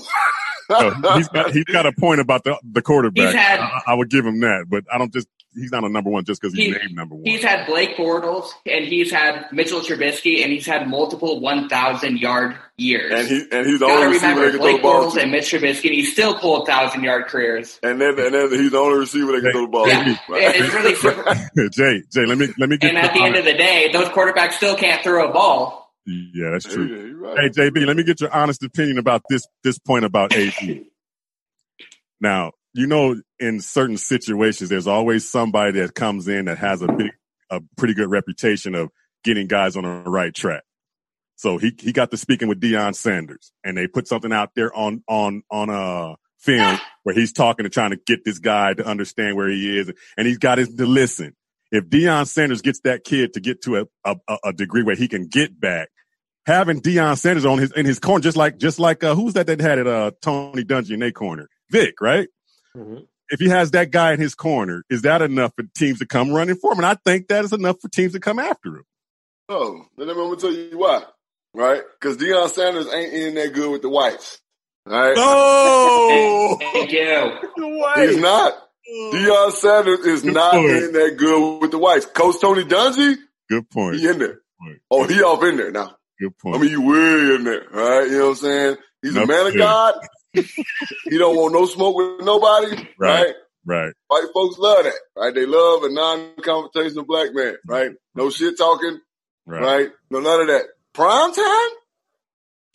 No, he's got he's got a point about the the quarterback. Had- I, I would give him that, but I don't just he's not a number one just because he's He- named number one. He's had Blake Bortles and he's had Mitchell Trubisky and he's had multiple 1,000 yard years. and he and he's the Gotta only receiver remember that can throw the Blake ball Bortles to. and Mitch Trubisky, and he still pulled thousand yard careers. And then and then he's the only receiver that can throw the ball. Yeah, to. and it's really <laughs> simple. Jay, Jay, let me let me get. And at the end of the day, those quarterbacks still can't throw a ball. yeah, that's true. you're right. Hey JB, let me get your honest opinion about this this point about AB. now, you know, in certain situations, there's always somebody that comes in that has a big, a pretty good reputation of getting guys on the right track. So he he got to speaking with Deion Sanders, and they put something out there on on on a film <laughs> where he's talking and trying to get this guy to understand where he is, and he's got his to listen. If Deion Sanders gets that kid to get to a, a, a degree where he can get back, having Deion Sanders on his in his corner, just like just like uh, who's that that had it? Uh, Tony Dungy in their corner, Vic, right? Mhm. If he has that guy in his corner, is that enough for teams to come running for him? And I think that is enough for teams to come after him. Oh, then I'm gonna tell you why. Right? Because Deion Sanders ain't in that good with the whites. All right? Oh, Thank you. He's not. Deion Sanders is Good not point. in that good with the whites. Coach Tony Dungy, good point. he in there. Point. Oh, he off in there now. Good point. I mean, you way in there, right? You know what I'm saying? He's a man of said. God. He don't want no smoke with nobody, Right. right? right. White folks love that, right? They love a non-confrontational black man, right? No shit talking, Right. right? No none of that. Prime time?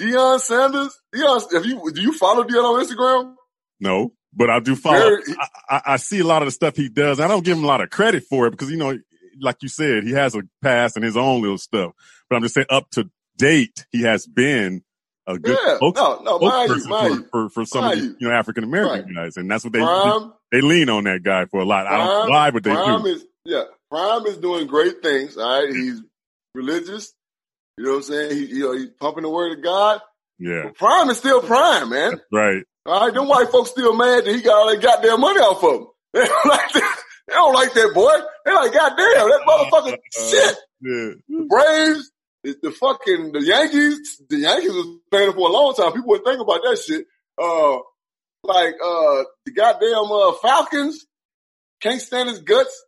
Deion Sanders? Deion, have you, do you follow Deion on Instagram? No, but I do follow. Very- I, I, I see a lot of the stuff he does. I don't give him a lot of credit for it because you know, like you said, he has a past and his own little stuff. But I'm just saying, up to date, he has been a good Yeah. spokes- No, no, mind you, mind for, for, for some of the you. know African American Right. guys, and that's what they Prime, they lean on that guy for a lot. I don't know why, but they Prime do. is yeah. Prime is doing great things. All right, he's religious. You know what I'm saying? He, you know, he's pumping the word of God. Yeah, But Prime is still Prime, man. right. All right, them white folks still mad that he got all that goddamn money off of him. <laughs> They don't like that. They don't like that boy. They like, goddamn, that uh, motherfucker uh, shit. Yeah, Braves, the, the fucking the Yankees, the Yankees was playing for a long time. People wouldn't think about that shit. Uh, like uh, the goddamn uh, Falcons can't stand his guts.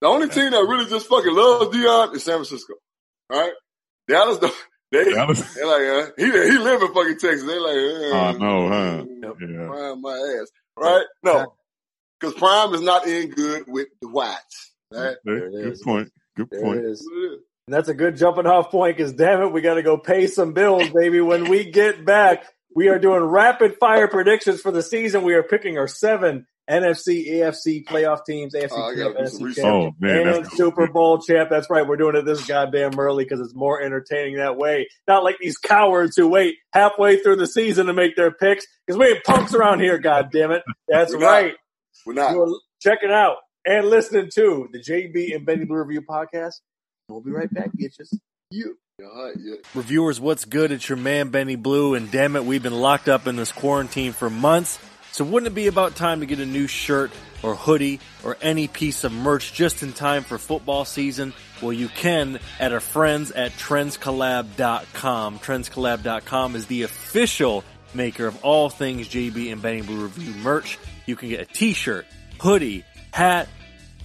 The only team that really just fucking loves Deion is San Francisco. All right, Dallas, the- <laughs> they Dallas. they like uh, he he live in fucking Texas. They like, uh, Oh, no, huh? Yeah. Prime my ass, right? No, because Prime is not in good with the whites. Right? There Good point. Good There point. it is. That's what it is. And that's a good jumping off point because damn it, we got to go pay some bills, baby. When we get back, we are doing rapid fire predictions for the season. We are picking our seven NFC, AFC playoff teams, AFC Oh, I champ, gotta do some NFC research. champ, Oh man, and that's Super Bowl champ. That's right. We're doing it this goddamn early because it's more entertaining that way. Not like these cowards who wait halfway through the season to make their picks because we ain't punks around here. God damn it. That's <laughs> We're not. right. We're not. You're checking out and listening to the JB and Benny Blue Review podcast. We'll be right back, bitches. You. All right, yeah. Reviewers, what's good? It's your man Benny Blue, and damn it, we've been locked up in this quarantine for months. So wouldn't it be about time to get a new shirt or hoodie or any piece of merch just in time for football season? Well, you can at our friends at trendscollab.com. Trendscollab.com is the official maker of all things JB and Benny Blue Review merch. You can get a t-shirt, hoodie, hat,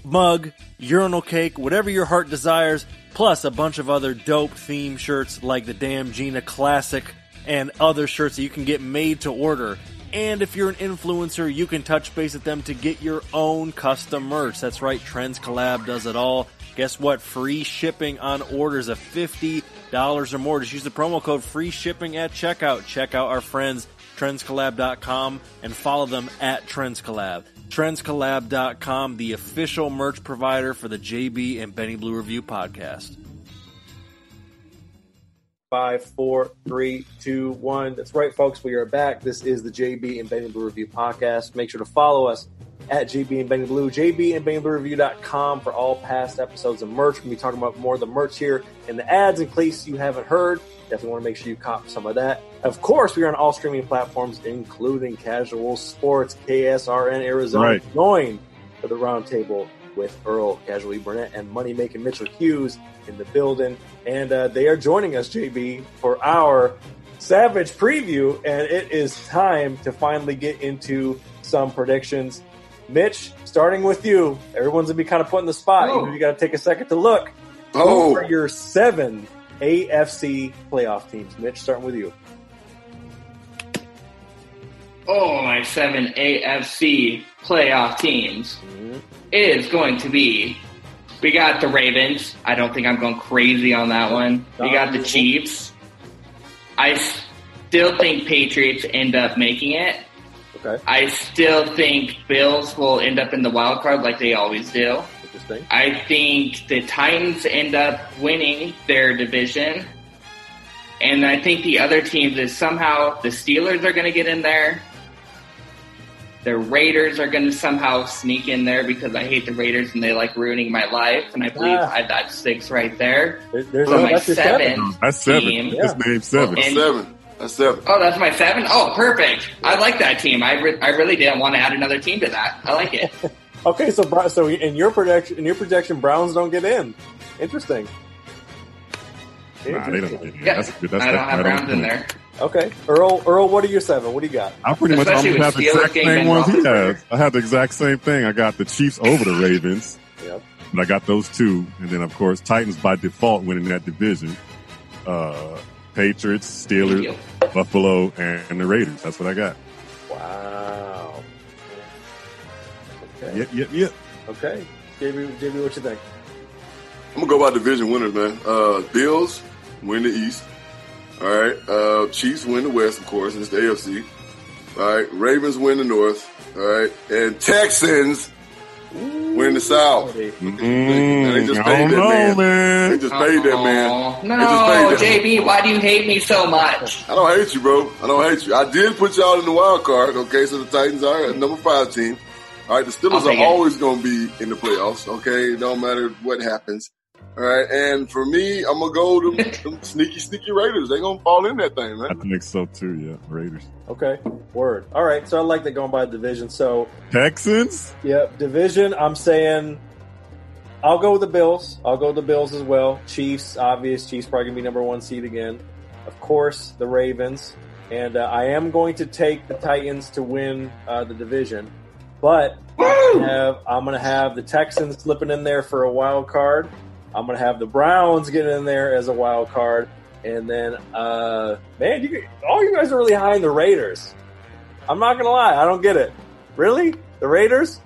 mug, urinal cake, whatever your heart desires, plus a bunch of other dope theme shirts like the Damn Gina Classic and other shirts that you can get made to order. And if you're an influencer, you can touch base with them to get your own custom merch. That's right, Trends Collab does it all. Guess what? Free shipping on orders of $50 or more. Just use the promo code free shipping at checkout. Check out our friends, trendscollab.com, and follow them at trendscollab. Trendscollab.com, the official merch provider for the JB and Benny Blue Review podcast. Five, four, three, two, one. That's right, folks. We are back. This is the JB and Benny Blue Review podcast. Make sure to follow us at JB and Benny Blue, JB and Benny Blue Review.com for all past episodes of merch. We'll be talking about more of the merch here in the ads in case you haven't heard. Definitely want to make sure you cop some of that. Of course, we are on all streaming platforms, including Casual Sports, KSRN Arizona. Right. Join for the roundtable with Earl Casually Burnett and Money Making Mitchell Hughes in the building. And uh, they are joining us, JB, for our Savage preview. And it is time to finally get into some predictions. Mitch, starting with you. Everyone's gonna be kind of put in the spot. Oh. You, you got to take a second to look. Oh. Who are your seven AFC playoff teams? Mitch, starting with you. Oh, my seven AFC playoff teams mm-hmm. is going to be. We got the Ravens. I don't think I'm going crazy on that one. We got the Chiefs. I still think Patriots end up making it. Okay, I still think Bills will end up in the wild card like they always do. Interesting. I think the Titans end up winning their division. And I think the other teams is somehow the Steelers are going to get in there. The Raiders are going to somehow sneak in there because I hate the Raiders and they like ruining my life. And I believe Ah. I got six right there. There- there's So no, my that's seven. seven. That's seven. Team. Just name seven. That's And- seven. That's seven. Oh, that's my seven. Oh, perfect. I like that team. I, re- I really didn't want to add another team to that. I like it. <laughs> Okay, so so in your projection, in your projection, Browns don't get in. Interesting. Nah, they don't get. Yeah, That's good. That's I don't have right on Browns in there. Okay, Earl. Earl, what are your seven? What do you got? I pretty much Especially almost have the exact same ones he has. I have the exact same thing. I got the Chiefs over the Ravens, Yep. but I got those two, and then of course Titans by default winning that division. Uh, Patriots, Steelers. Buffalo, and, and the Raiders. That's what I got. Wow. Okay. Yep, yep, yep. Okay. JB, JB, what you think? I'm gonna go by division winners, man. Uh, Bills win the East. All right. Uh, Chiefs win the West, of course. and It's the AFC. All right. Ravens win the North. All right. And Texans win the South. Hey, Mm, They just I paid that know, man. They just paid that man. No, just paid JB, why do you hate me so much? I don't hate you, bro. I don't hate you. I did put y'all in the wild card. Okay, so the Titans are a number five team. All right, the Steelers are it. always going to be in the playoffs. Okay, it don't matter what happens. All right, and for me, I'm gonna go to <laughs> them sneaky, sneaky Raiders. They gonna fall in that thing, man. I man. think so too. Yeah, Raiders, Okay. Word. All right. So I like that going by division. So Texans. yeah, division. I'm saying I'll go with the Bills. I'll go with the Bills as well. Chiefs, obvious. Chiefs probably gonna be number one seed again. Of course, the Ravens, and uh, I am going to take the Titans to win uh, the division, but I'm gonna have I'm gonna have the Texans slipping in there for a wild card. I'm gonna have the Browns getting in there as a wild card, and then uh, man, you all you guys are really high in the Raiders. I'm not gonna lie, I don't get it. Really, the Raiders?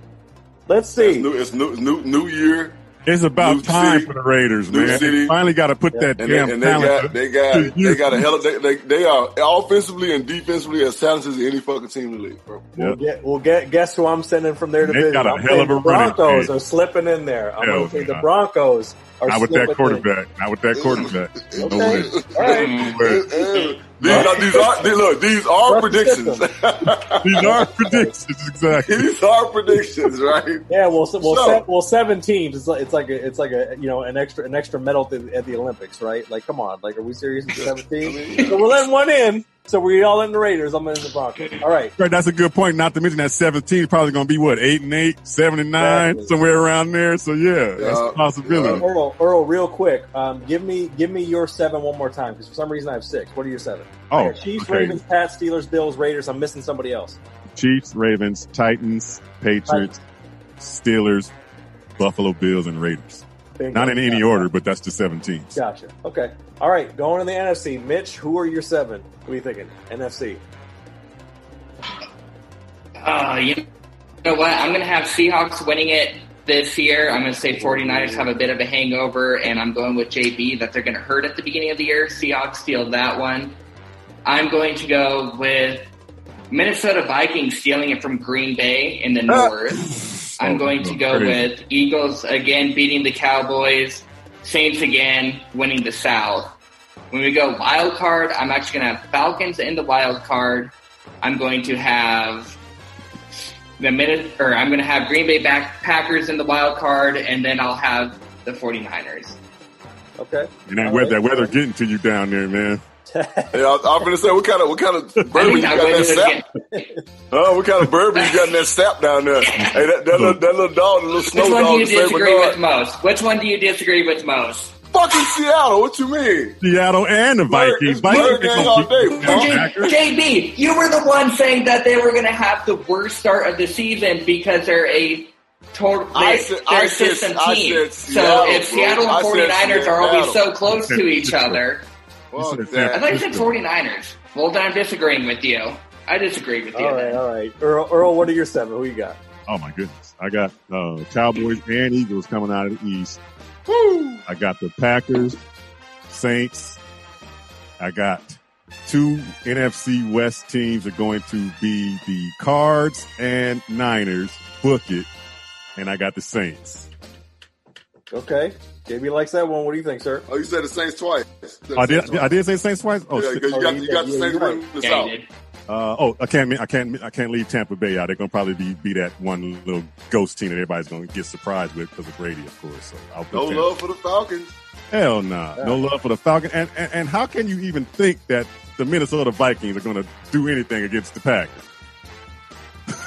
Let's It's see. new, it's new, new, new year, It's about New time city. for the Raiders, New man. city. They finally got to put Yeah. that and they, damn and they talent. got, they got, they got a hell of, they, they, they are offensively and defensively as talented as any fucking team in the league, bro. We'll Yep. get, we'll get. Guess who I'm sending from their They got a I'm hell of a the running Broncos team. are slipping in there. I'm Hell going to say the. Broncos are Not with that in. quarterback. Not with that quarterback. No Okay, way. all right. Uh, uh, these, are, these are these, look. These are Trust the predictions. <laughs> These are predictions, exactly. these are predictions, right? Yeah, well, so, well, So- se- well, seven teams. It's like it's like a, it's like a you know an extra an extra medal at the, at the Olympics, right? Like, come on, like, are we serious? It's <laughs> Seventeen. so we're letting one in. So we're all in the Raiders. I'm in the Broncos. All right. Right, that's a good point. Not to mention that 17 is probably going to be what, 8 and 8, 7 and 9, Exactly. somewhere around there. So, yeah, that's Yeah, a possibility. Earl, Earl, real quick, um, give me give me your seven one more time because for some reason I have six. What are your seven? Oh, got Chiefs, okay. Ravens, Pats, Steelers, Bills, Raiders. I'm missing somebody else. Chiefs, Ravens, Titans, Patriots, Steelers, Buffalo Bills, and Raiders. Bingo. Not in any Gotcha. order, but that's the 17. Gotcha. Okay. All right. Going to the NFC. Mitch, who are your seven? What are you thinking? NFC. Uh, you know what? I'm going to have Seahawks winning it this year. I'm going to say 49ers have a bit of a hangover, and I'm going with JB that they're going to hurt at the beginning of the year. Seahawks steal that one. I'm going to go with Minnesota Vikings stealing it from Green Bay in the North. I'm going to go with Eagles again beating the Cowboys, Saints again winning the South. When we go wild card, I'm actually going to have Falcons in the wild card. I'm going to have the minute, or I'm going to have Green Bay back Packers in the wild card, and then I'll have the 49ers. Okay. And that weather, that weather getting to you down there, man. <laughs> Yeah, I, I'm gonna say what kind of what kind of bourbon you got in that sap? Oh, <laughs> what kind of bourbon you got in that sap down there? Hey, that, that, little, that little dog, the little snow Which one dog, do you disagree Bernard. with most? Which one do you disagree with most? Fucking Seattle. What you mean? Seattle and the Vikings. Vikings gang all day, the JB, you were the one saying that they were going to have the worst start of the season because they're a total I they're, said- they're I a said- system I team. said so Seattle, if bro. Seattle and I said 49ers are always so close to each <laughs> other, Fuck said that. I thought you said 49ers. Well, then I'm disagreeing with you. I disagree with you. All right, all right. Earl, Earl, what are your seven? Who you got? Oh my goodness. I got uh, Cowboys and Eagles coming out of the East. I got the Packers, Saints. I got two NFC West teams are going to be the Cards and Niners. Book it. And I got the Saints. Okay. JB likes that one. What do you think, sir? Oh, you said the Saints twice. I did. I did say Saints twice. Oh, Yeah, shit. 'cause you got you you got the did. Saints Yeah, you're the South. Uh, oh, I can't. I can't. I can't leave Tampa Bay out. They're gonna probably be, be that one little ghost team that everybody's gonna get surprised with because of Brady, of course. So I'll put No Tampa. love for the Falcons. Hell nah. No love for the Falcon. And, and and how can you even think that the Minnesota Vikings are gonna do anything against the Packers?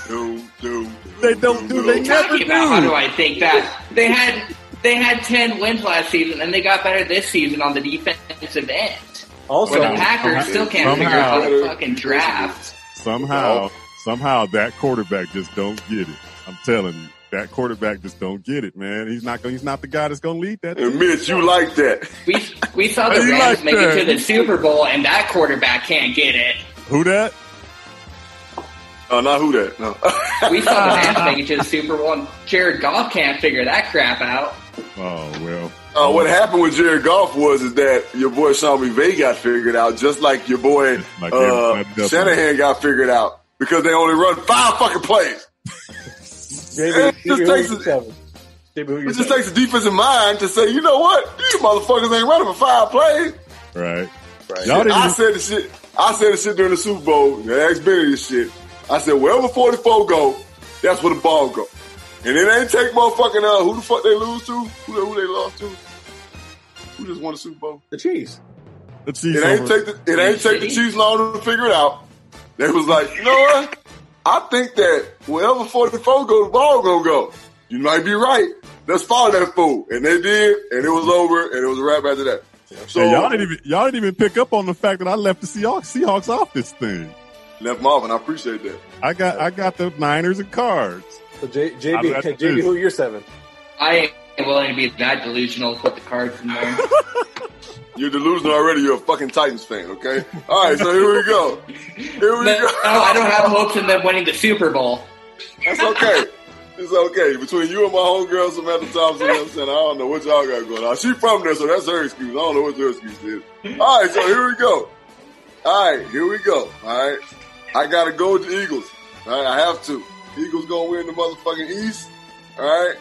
Do, do, They don't do. They never Talking about how do do. I think that they had they had 10 wins last season and they got better this season on the defensive end. Also, Where the Packers still can't figure out how to fucking draft. Somehow, somehow that quarterback just don't get it. I'm telling you, that quarterback just don't get it, man. He's not. gonna He's not the guy that's gonna lead that. And Mitch, you like that. We we saw the <laughs> Rams like make that? it to the Super Bowl and that quarterback can't get it. Who that? Oh, not who that. No. We saw the Rams <laughs> make it to the Super Bowl and Jared Goff can't figure that crap out. Oh well. Uh, what happened with Jared Goff was is that your boy Sean McVay got figured out, just like your boy <laughs> Like uh. Shanahan got figured out because they only run five fucking plays. <laughs> JB, It just takes a- seven? JB, who your It just takes a defensive mind to say, you know what, these motherfuckers ain't running for five plays. Right. Right. Y'all didn't. I said the shit. I said the shit during the Super Bowl. And asked Benny this shit. I said, wherever 44 go, that's where the ball go. And it ain't take motherfucking uh, who the fuck they lose to, who they, who they lost to, who just won the Super Bowl. The Chiefs. the Chiefs It ain't over- take the it ain't take the Chiefs long to figure it out. They was like, you know what? I think that wherever 44 go, the ball gonna go. You might be right. Let's follow that fool. And they did, and it was over, and it was a wrap after that. So Hey, y'all didn't even y'all didn't even pick up on the fact that I left the Seahawks Seahawks off this thing. left Marvin. I appreciate that. I got I got the Niners and Cards. So J, I JB, got JB, who who your seven? I ain't willing to be that delusional to put the cards in there. <laughs> You're delusional already. You're a fucking Titans fan, okay? All right, so here we go. Here we No, go. I don't have hopes in them winning the Super Bowl. That's okay. It's okay. Between you and my homegirl Samantha Thompson, you know what I'm saying? I don't know what y'all got going on. She from there, so that's her excuse. I don't know what your excuse is. All right, so here we go. All right, here we go. All right. I got to go with the Eagles. All right, I have to. Eagles going to win the motherfucking East. All right.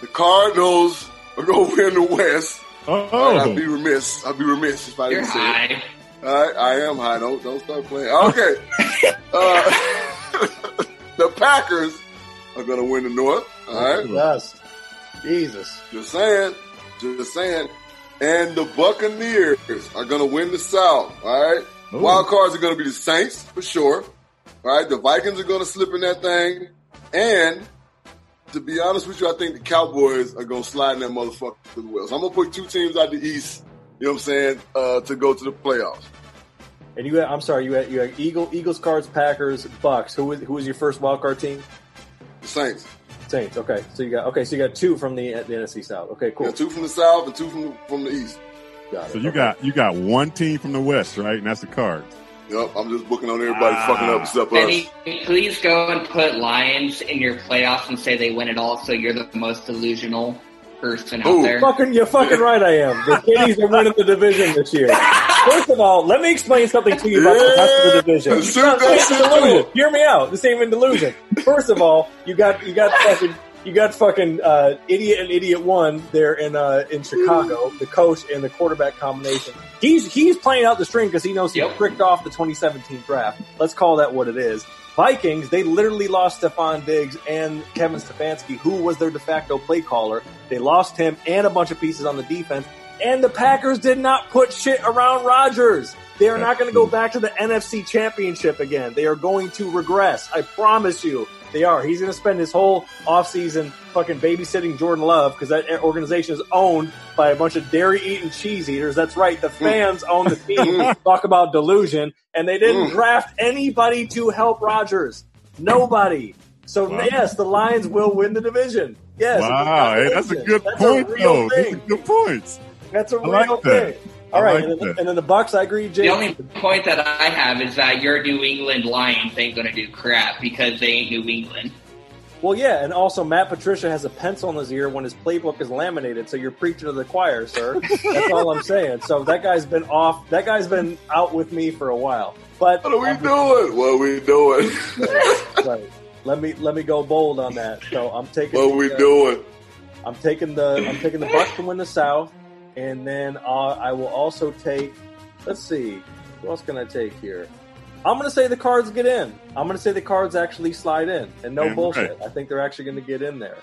The Cardinals are going <laughs> to win the West. All right, I'd be Oh, remiss. I'd be remiss if I You're didn't say it. All right, I am high. Don't don't start playing. Okay. <laughs> uh, <laughs> the Packers are going to win the North. All right. Yes. Jesus. Just saying. Just saying. And the Buccaneers are going to win the South. All right. Ooh. Wild cards are going to be the Saints for sure. All right. The Vikings are going to slip in that thing. And to be honest with you, I think the Cowboys are going to slide in that motherfucker as well. So I'm going to put two teams out the East. You know what I'm saying? Uh, to go to the playoffs. And you had, I'm sorry, you had, you had Eagle, Eagles, Cards, Packers, Bucks. Who was, who was your first wild card team? The Saints. Saints. Okay. So you got, okay. So you got two from the, the NFC South. Okay, cool. Yeah, two from the South and two from the, from the East. Got it. so you Okay. got you got one team from the West, right? And that's the Cards. Yep, I'm just booking on everybody Ah. fucking up except Benny, us. please go and put Lions in your playoffs and say they win it all. So you're the most delusional person out there. Fucking, you're fucking right. I am. The Kitties are winning the division this year. First of all, let me explain something to you about the rest of the division. Yeah, shoot that It's shit delusion. Hear me out. This ain't even delusion. First of all, you got you got fucking you got fucking uh, idiot and idiot one there in uh, in Chicago. The coach and the quarterback combination. He's he's playing out the string because he knows he Yep. pricked off the 2017 draft. Let's call that what it is. Vikings, they literally lost Stefon Diggs and Kevin Stefanski, who was their de facto play caller. They lost him and a bunch of pieces on the defense. And the Packers did not put shit around Rodgers. They are not going to go back to the NFC championship again. They are going to regress. I promise you. They are. He's going to spend his whole offseason fucking babysitting Jordan Love because that organization is owned by a bunch of dairy eating cheese eaters. That's right. The fans own the team. <laughs> Talk about delusion. And they didn't Mm. draft anybody to help Rodgers. Nobody. So Wow. yes, the Lions will win the division. Yes. Wow, hey, that's a good That's point, a real though. That's a thing. good point. That's a I like real that. Thing. All I right, like and, then, and then the Bucks. I agree, Jay. The only point that I have is that your New England Lions ain't going to do crap because they ain't New England. Well, yeah, and also Matt Patricia has a pencil in his ear when his playbook is laminated, so you're preaching to the choir, sir. That's all I'm saying. So that guy's been off. That guy's been out with me for a while. But What are we doing? What are we doing? right, let me let me go bold on that. So I'm taking. what are we uh, doing? I'm taking the I'm taking the Bucks to win the South, and then uh, I will also take. Let's see, who else can I take here? I'm going to say the Cards get in. I'm going to say the Cards actually slide in, and no Damn bullshit. right. I think they're actually going to get in there.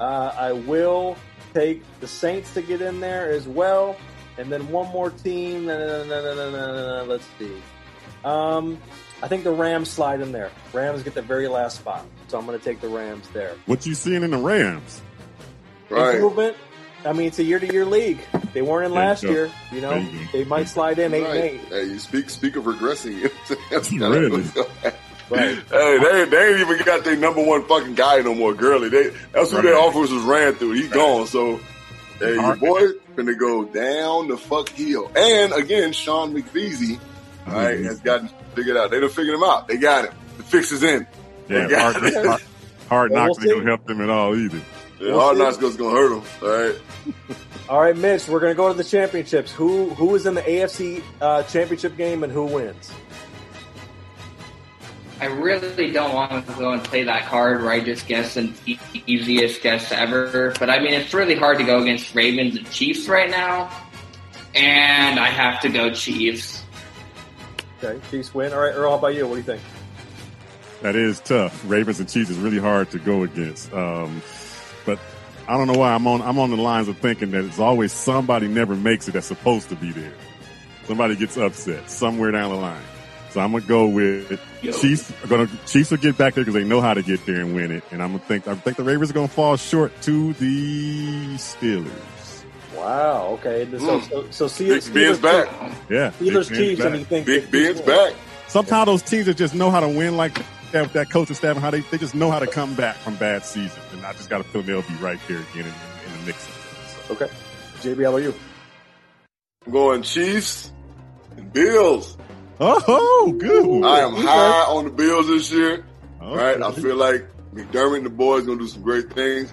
Uh, I will take the Saints to get in there as well, and then one more team. No, no, no, no, no, no, no, no, Let's see. Um, I think the Rams slide in there. Rams get the very last spot, so I'm going to take the Rams there What you seeing in the Rams? Right. improvement. I mean, it's a year-to-year league. They weren't in last year. You know, There you they might slide in eight Right. and eight. Hey, you speak speak of regressing. <laughs> Really? Right. <laughs> Hey, they, they ain't even got their number one fucking guy no more, Gurley. They that's who Right. their offense was ran through. He's gone. So hey, your Alright. boy finna go down the fuck hill. And again, Sean McVeasy, all right, Mhm. has gotten figured out. They done figured him out. They got him. The fix is in. Yeah, hard, hard, hard Well, knocks we'll ain't gonna help them at all either. Yeah, We'll hard knocks is gonna hurt them. All right. All right, Mitch. We're gonna go to the championships. Who who is in the AFC uh, championship game and who wins? I really don't want to go and play that card where I just guess the e- easiest guess ever. But I mean, it's really hard to go against Ravens and Chiefs right now. And I have to go Chiefs. Okay, Chiefs win. All right, Earl. How about you? What do you think? That is tough. Ravens and Chiefs is really hard to go against. Um, but I don't know why I'm on. I'm on the lines of thinking that it's always somebody never makes it that's supposed to be there. Somebody gets upset somewhere down the line. So I'm gonna go with Chiefs. Are gonna Chiefs will get back there because they know how to get there and win it. And I'm gonna think. I think the Ravens are gonna fall short to the Steelers. Wow. Okay. So Mm. so, so see, Big Ben's back. Yeah, Steelers Big Ben's Chiefs. back. And you think Big Ben's back. somehow those teams that just know how to win like that with that coaching staff and how they, they just know how to come back from bad seasons. And I just got a feeling they'll be right there again in, in the mix. So, Okay. JB, how about you? I'm going Chiefs and Bills. oh, good. I am okay. high on the Bills this year. Okay. Right? I feel like McDermott and the boys gonna do some great things.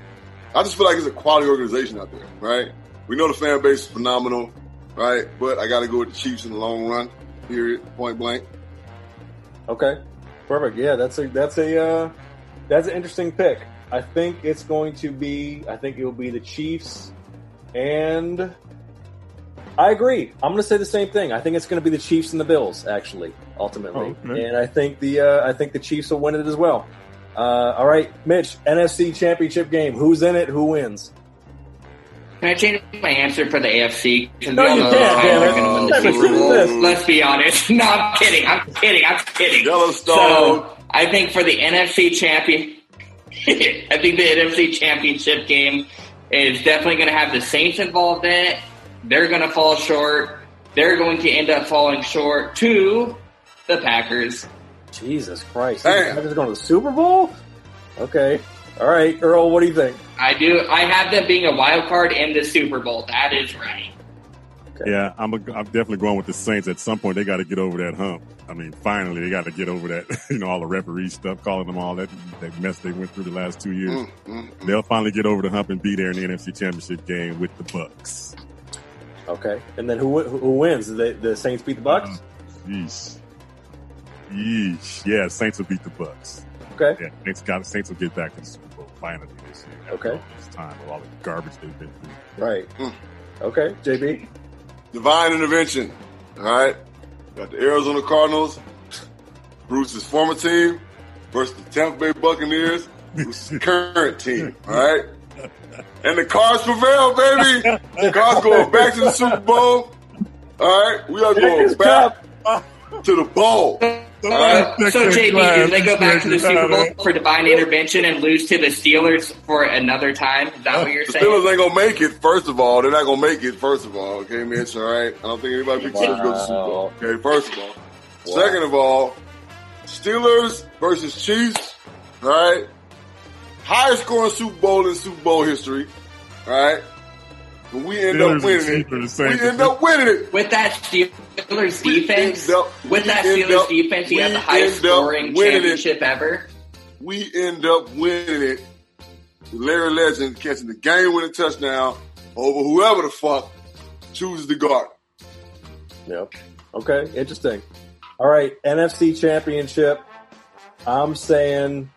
I just feel like it's a quality organization out there, right? We know the fan base is phenomenal, right? But I gotta go with the Chiefs in the long run, period, point blank. Okay. Perfect. Yeah, that's a that's a uh, that's an interesting pick. I think it's going to be. I think it will be the Chiefs, and I agree. I'm going to say the same thing. I think it's going to be the Chiefs and the Bills, actually, ultimately, Oh, and I think the uh, I think the Chiefs will win it as well. Uh, all right, Mitch, NFC Championship game. Who's in it? Who wins? Can I change my answer for the AFC? Because No, we all you know can't, damn it. going to win the Super Bowl. This. Let's be honest. <laughs> No, I'm kidding. I'm kidding. I'm kidding. Yellowstone. So I think for the NFC champion, <laughs> I think the NFC championship game is definitely going to have the Saints involved in it. They're going to fall short. They're going to end up falling short to the Packers. Jesus Christ! Damn. They're going to the Super Bowl. Okay. All right, Earl. What do you think? I do. I have them being a wild card in the Super Bowl. That is right. Yeah, I'm, a, I'm definitely going with the Saints. At some point, they got to get over that hump. I mean, finally, they got to get over that, <laughs> you know, all the referee stuff, calling them all that, that mess they went through the last two years. Mm, mm, mm. They'll finally get over the hump and be there in the NFC Championship game with the Bucks. Okay. And then who who who wins? The, the Saints beat the Bucks. Uh, yeesh. Yeesh. Yeah, Saints will beat the Bucks. Okay. Yeah, Saints got Saints will get back to the Super Bowl finally this year. after Okay. all this time with all the garbage they've been through. Right. Mm. Okay. JB. Divine intervention. All right. Got the Arizona Cardinals, Bruce's former team, versus the Tampa Bay Buccaneers, Bruce's <laughs> current team. All right. And the cards prevail, baby. The <laughs> cards going back to the Super Bowl. All right. We are going back to the bowl. All right. Uh, so JB, do they go back to the Super Bowl for divine intervention and lose to the Steelers for another time? Is that what you're The saying? Steelers ain't gonna make it. First of all, they're not gonna make it. First of all, okay, Mitch. All right. I don't think anybody picks Steelers to go to the Super Bowl. Okay. First of all. Second of all, Steelers versus Chiefs. All right. Highest scoring Super Bowl in Super Bowl history. All right. And we end Steelers up and winning Chiefs are the it. We end up winning it. With that Steelers defense, up- with that Steelers up- defense, you have the highest end up scoring winning it. championship ever. We end up winning it. with Larry Legend catching the game winning touchdown over whoever the fuck chooses to guard. Yep. Okay. Interesting. All right. NFC Championship. I'm saying,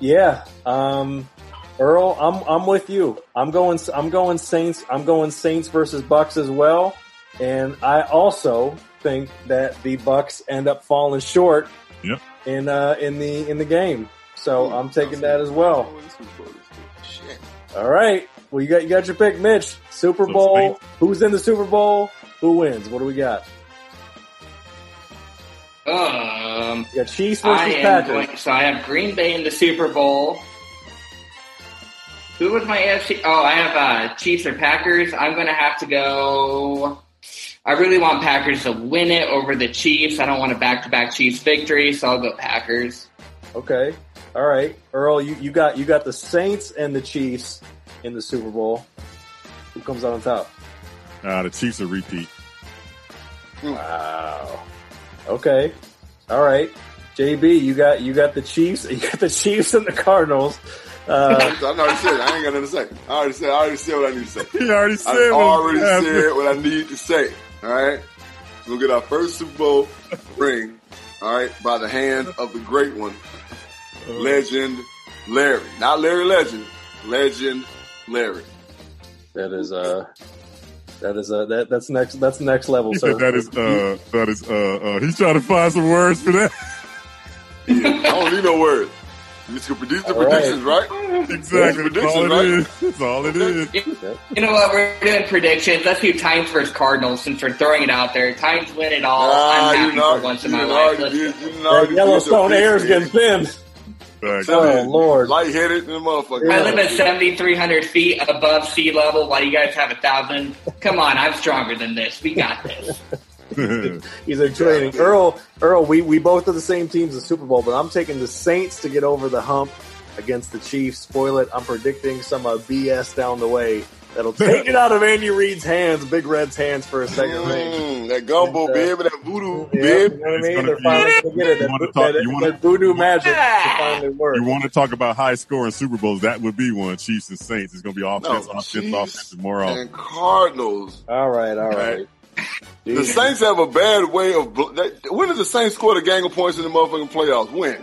yeah. Um, Earl, I'm I'm with you. I'm going. I'm going Saints. I'm going Saints versus Bucks as well. And I also think that the Bucks end up falling short Yep. in uh, in the in the game. So I'm taking that as well. Shit. All right. Well, you got you got your pick, Mitch. Super So Bowl. Who's in the Super Bowl? Who wins? What do we got? Um, You got Chiefs I versus am Packers. going. So I have Green Bay in the Super Bowl. Who was my AFC? Oh, I have uh, Chiefs or Packers. I'm going to have to go. I really want Packers to win it over the Chiefs. I don't want a back-to-back Chiefs victory, so I'll go Packers. Okay. All right. Earl, you, you got you got the Saints and the Chiefs in the Super Bowl. Who comes out on top? Uh, the Chiefs will repeat. Wow. Okay. All right. JB, you got you got the Chiefs. <laughs> You got the Chiefs and the Cardinals. Uh, <laughs> I already said it. I ain't got nothing to say. I already said. I already said what I need to say. <laughs> He already said I already said what I need to say. All right. So we'll get our first Super Bowl ring. All right, by the hand of the great one, Legend Larry. Not Larry Legend. Legend Larry. that is uh that is uh that that's next that's next level, sir. <laughs> that is uh that is uh uh he's trying to find some words for that. <laughs> I don't need no words. You just can produce the All right. predictions, right? Exactly. That's all it right? is. That's all it is. You know what? We're doing predictions. Let's do Titans versus Cardinals since we're throwing it out there. Titans win it all. Ah, I'm you happy know, for once in my know, life. you Let's did- go. you know, That Yellowstone did air is getting thin. Facts. Oh Lord. Lightheaded and the motherfucker. I live at 7,300 feet above sea level while you guys have a thousand. Come on, I'm stronger than this. We got this. <laughs> <laughs> He's explaining. Earl, Earl, we, we both are the same teams in Super Bowl, but I'm taking the Saints to get over the hump against the Chiefs. Spoil it. I'm predicting some uh, BS down the way that'll <laughs> take it out of Andy Reid's hands, Big Red's hands for a second. Mm, that gumbo And, uh, bib, that voodoo Yeah, bib. you know what I mean? They're be- finally gonna get it. That, wanna that, that, wanna- that voodoo magic finally work. You want to talk about high scoring Super Bowls? That would be one. Chiefs and Saints. It's going to be offense, No, offense, Chiefs offense, more often. and Cardinals. All right, all right. The Saints have a bad way of. bl- That, when does the Saints score the gang of points in the motherfucking playoffs? When?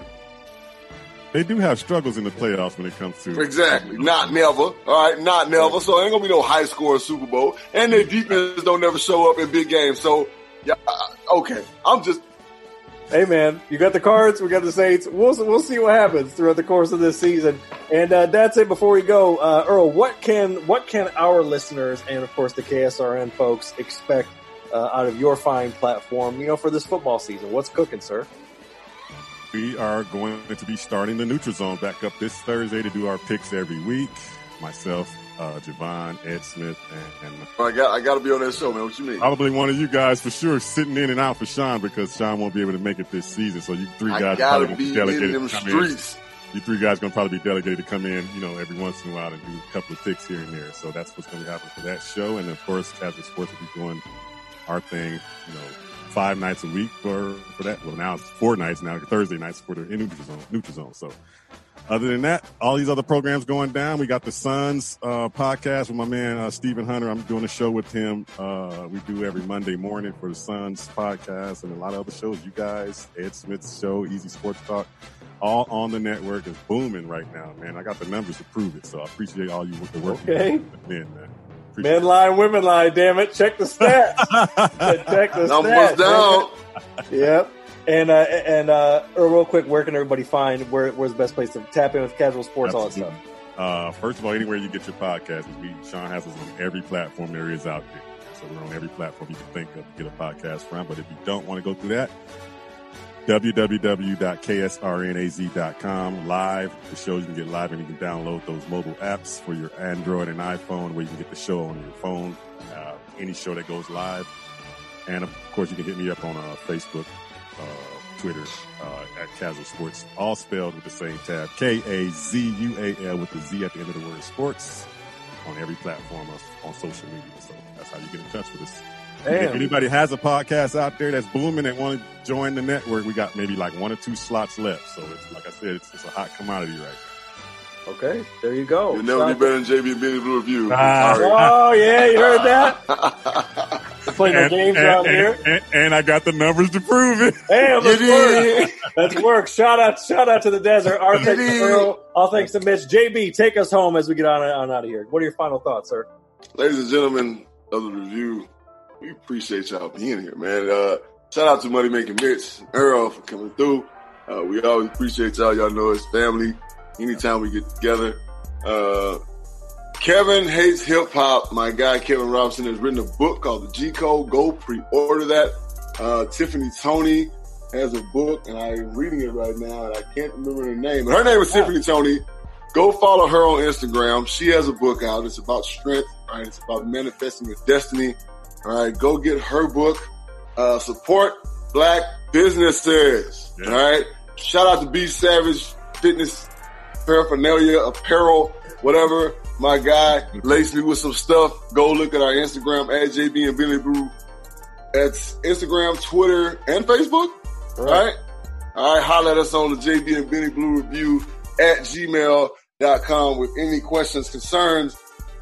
They do have struggles in the playoffs when it comes to Exactly. Not never. All right, not never. So ain't gonna be no high score Super Bowl, and their defense don't never show up in big games. So yeah, okay. I'm just Hey man, you got the cards. We got the Saints. We'll we'll see what happens throughout the course of this season. And uh, that's it. Before we go, uh, Earl, what can what can our listeners and of course the KSRN folks expect uh, out of your fine platform? You know, for this football season, what's cooking, sir? We are going to be starting the Neutral Zone back up this Thursday to do our picks every week. Myself, uh, Javon, Ed Smith, and, and I got I got to be on that show, man. What you mean? probably one of you guys for sure sitting in and out for Sean because Sean won't be able to make it this season. So you three I guys gotta probably be delegated in them to come streets. you three guys going to probably be delegated to come in, you know, every once in a while and do a couple of picks here and there. So that's what's going to happen for that show. And of course, Casual Sports will be doing our thing, you know, five nights a week for, for that. Well, now it's four nights now, Thursday nights for the Zone. Neutral Zone. So other than that, all these other programs going down. We got the Suns uh, podcast with my man uh, Stephen Hunter. I'm doing a show with him. Uh, we do every Monday morning for the Suns podcast and a lot of other shows. You guys, Ed Smith's show, Easy Sports Talk all on the network is booming right now, man. I got the numbers to prove it, so I appreciate all you the work okay. you men, man. Appreciate Men lie, women lie. Damn it! Check the stats. <laughs> Check the numbers stats. down. yep. And uh, and uh, real quick, where can everybody find where where's the best place to tap in with casual sports, Absolutely. all that stuff? Uh, first of all, anywhere you get your podcast, we Sean has us on every platform there is out there. So we're on every platform you can think of to get a podcast from. But if you don't want to go through that, www.ksrnaz.com live. The show you can get live and you can download those mobile apps for your Android and iPhone where you can get the show on your phone, uh, any show that goes live. And of course, you can hit me up on uh, Facebook, uh, Twitter, uh, at Casual Sports, all spelled with the same tab, K-A-Z-U-A-L with the Z at the end of the word sports on every platform on social media. So that's how you get in touch with us. Damn. If anybody has a podcast out there that's booming and want to join the network, we got maybe like one or two slots left. So it's like I said, it's, it's a hot commodity right now. Okay, there you go. You'll never be better than JB and Benny Blue Review. Ah. Oh yeah, you heard that? <laughs> Play no games and, around and, here. And, and, I got the numbers to prove it. Damn, let's work. let's work. Shout out, shout out to the desert. Our thanks to Earl. All thanks to Mitch. JB, take us home as we get on, on out of here. What are your final thoughts, sir? Ladies and gentlemen of the review, we appreciate y'all being here, man. Uh, shout out to Money Making Mitch, Earl for coming through. Uh, we always appreciate y'all. Y'all know it's family. Anytime we get together. Uh, Kevin hates hip hop. My guy Kevin Robinson has written a book called The G Code. Go pre-order that. Uh, Tiffany Tony has a book, and I'm reading it right now, and I can't remember her name. But her name is Tiffany Tony. Go follow her on Instagram. She has a book out. It's about strength, right? It's about manifesting your destiny. All right, go get her book. Uh, support black businesses. Yeah. All right. Shout out to B Savage Fitness Paraphernalia, apparel, whatever. My guy laced me with some stuff. Go look at our Instagram at JB and Billy Brew. That's Instagram, Twitter, and Facebook. All right. All right. Holler at us on the JB and Benny Blue review at gmail.com with any questions, concerns.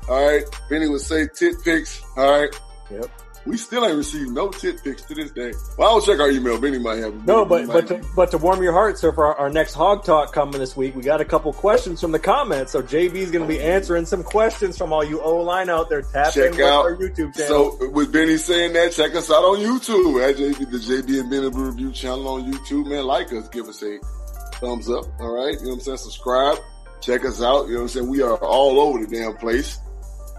All right. Benny would say tit pics. All right. Yep. We still ain't received no tit pics to this day. Well, I'll check our email. Benny might have. No, but but to, but to warm your heart, sir, for our, our, next Hog Talk coming this week, we got a couple questions from the comments. So JB's going to be answering some questions from all you O line out there. Tap check out our YouTube channel. So with Benny saying that, check us out on YouTube at JB the JB and Benny Review channel on YouTube. Man, like us, give us a thumbs up. All right, you know what I'm saying? Subscribe, check us out. You know what I'm saying? We are all over the damn place.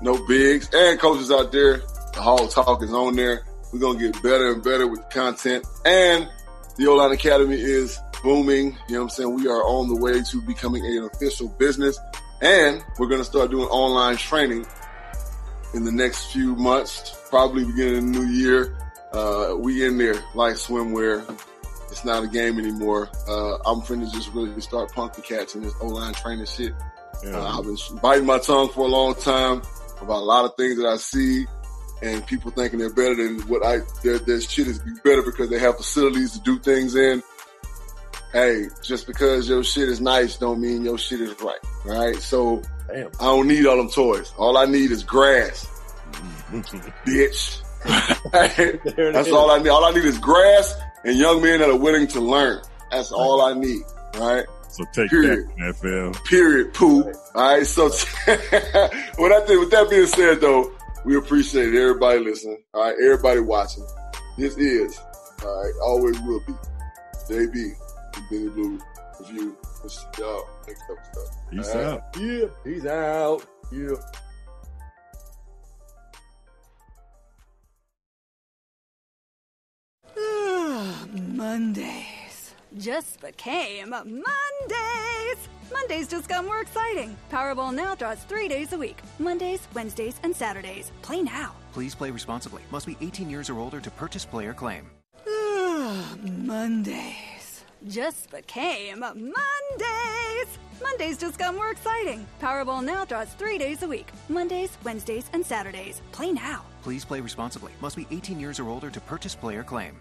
No bigs and coaches out there the Hall Talk is on there. We're going to get better and better with the content. And the O-Line Academy is booming. You know what I'm saying? We are on the way to becoming an official business. And we're going to start doing online training in the next few months, probably beginning of the new year. Uh, we in there like swimwear. It's not a game anymore. Uh, I'm finna just really start punking cats in this O-line training shit. Yeah. Uh, I've been biting my tongue for a long time about a lot of things that I see and people thinking they're better than what I their their shit is better because they have facilities to do things in. Hey, just because your shit is nice don't mean your shit is right. Right? So Damn. I don't need all them toys. All I need is grass. <laughs> Bitch. <laughs> That's all I need. All I need is grass and young men that are willing to learn. That's all I need. Right? So take Period. that, NFL. Period. Poo. All right. So, with <laughs> that, with that being said, though, we appreciate everybody listening. All right, everybody watching. This is, all right, always will be. JB, Benny Blue Review. Y'all next episode. Peace right. out. Yeah, peace out. Yeah. Ah, Mondays just became Mondays. Mondays just got more exciting. Powerball now draws three days a week Mondays, Wednesdays, and Saturdays. Play now. Please play responsibly. Must be 18 years or older to purchase player claim. Mondays just became Mondays. Mondays! Mondays just got more exciting. Powerball now draws three days a week Mondays, Wednesdays, and Saturdays. Play now. Please play responsibly. Must be 18 years or older to purchase player claim.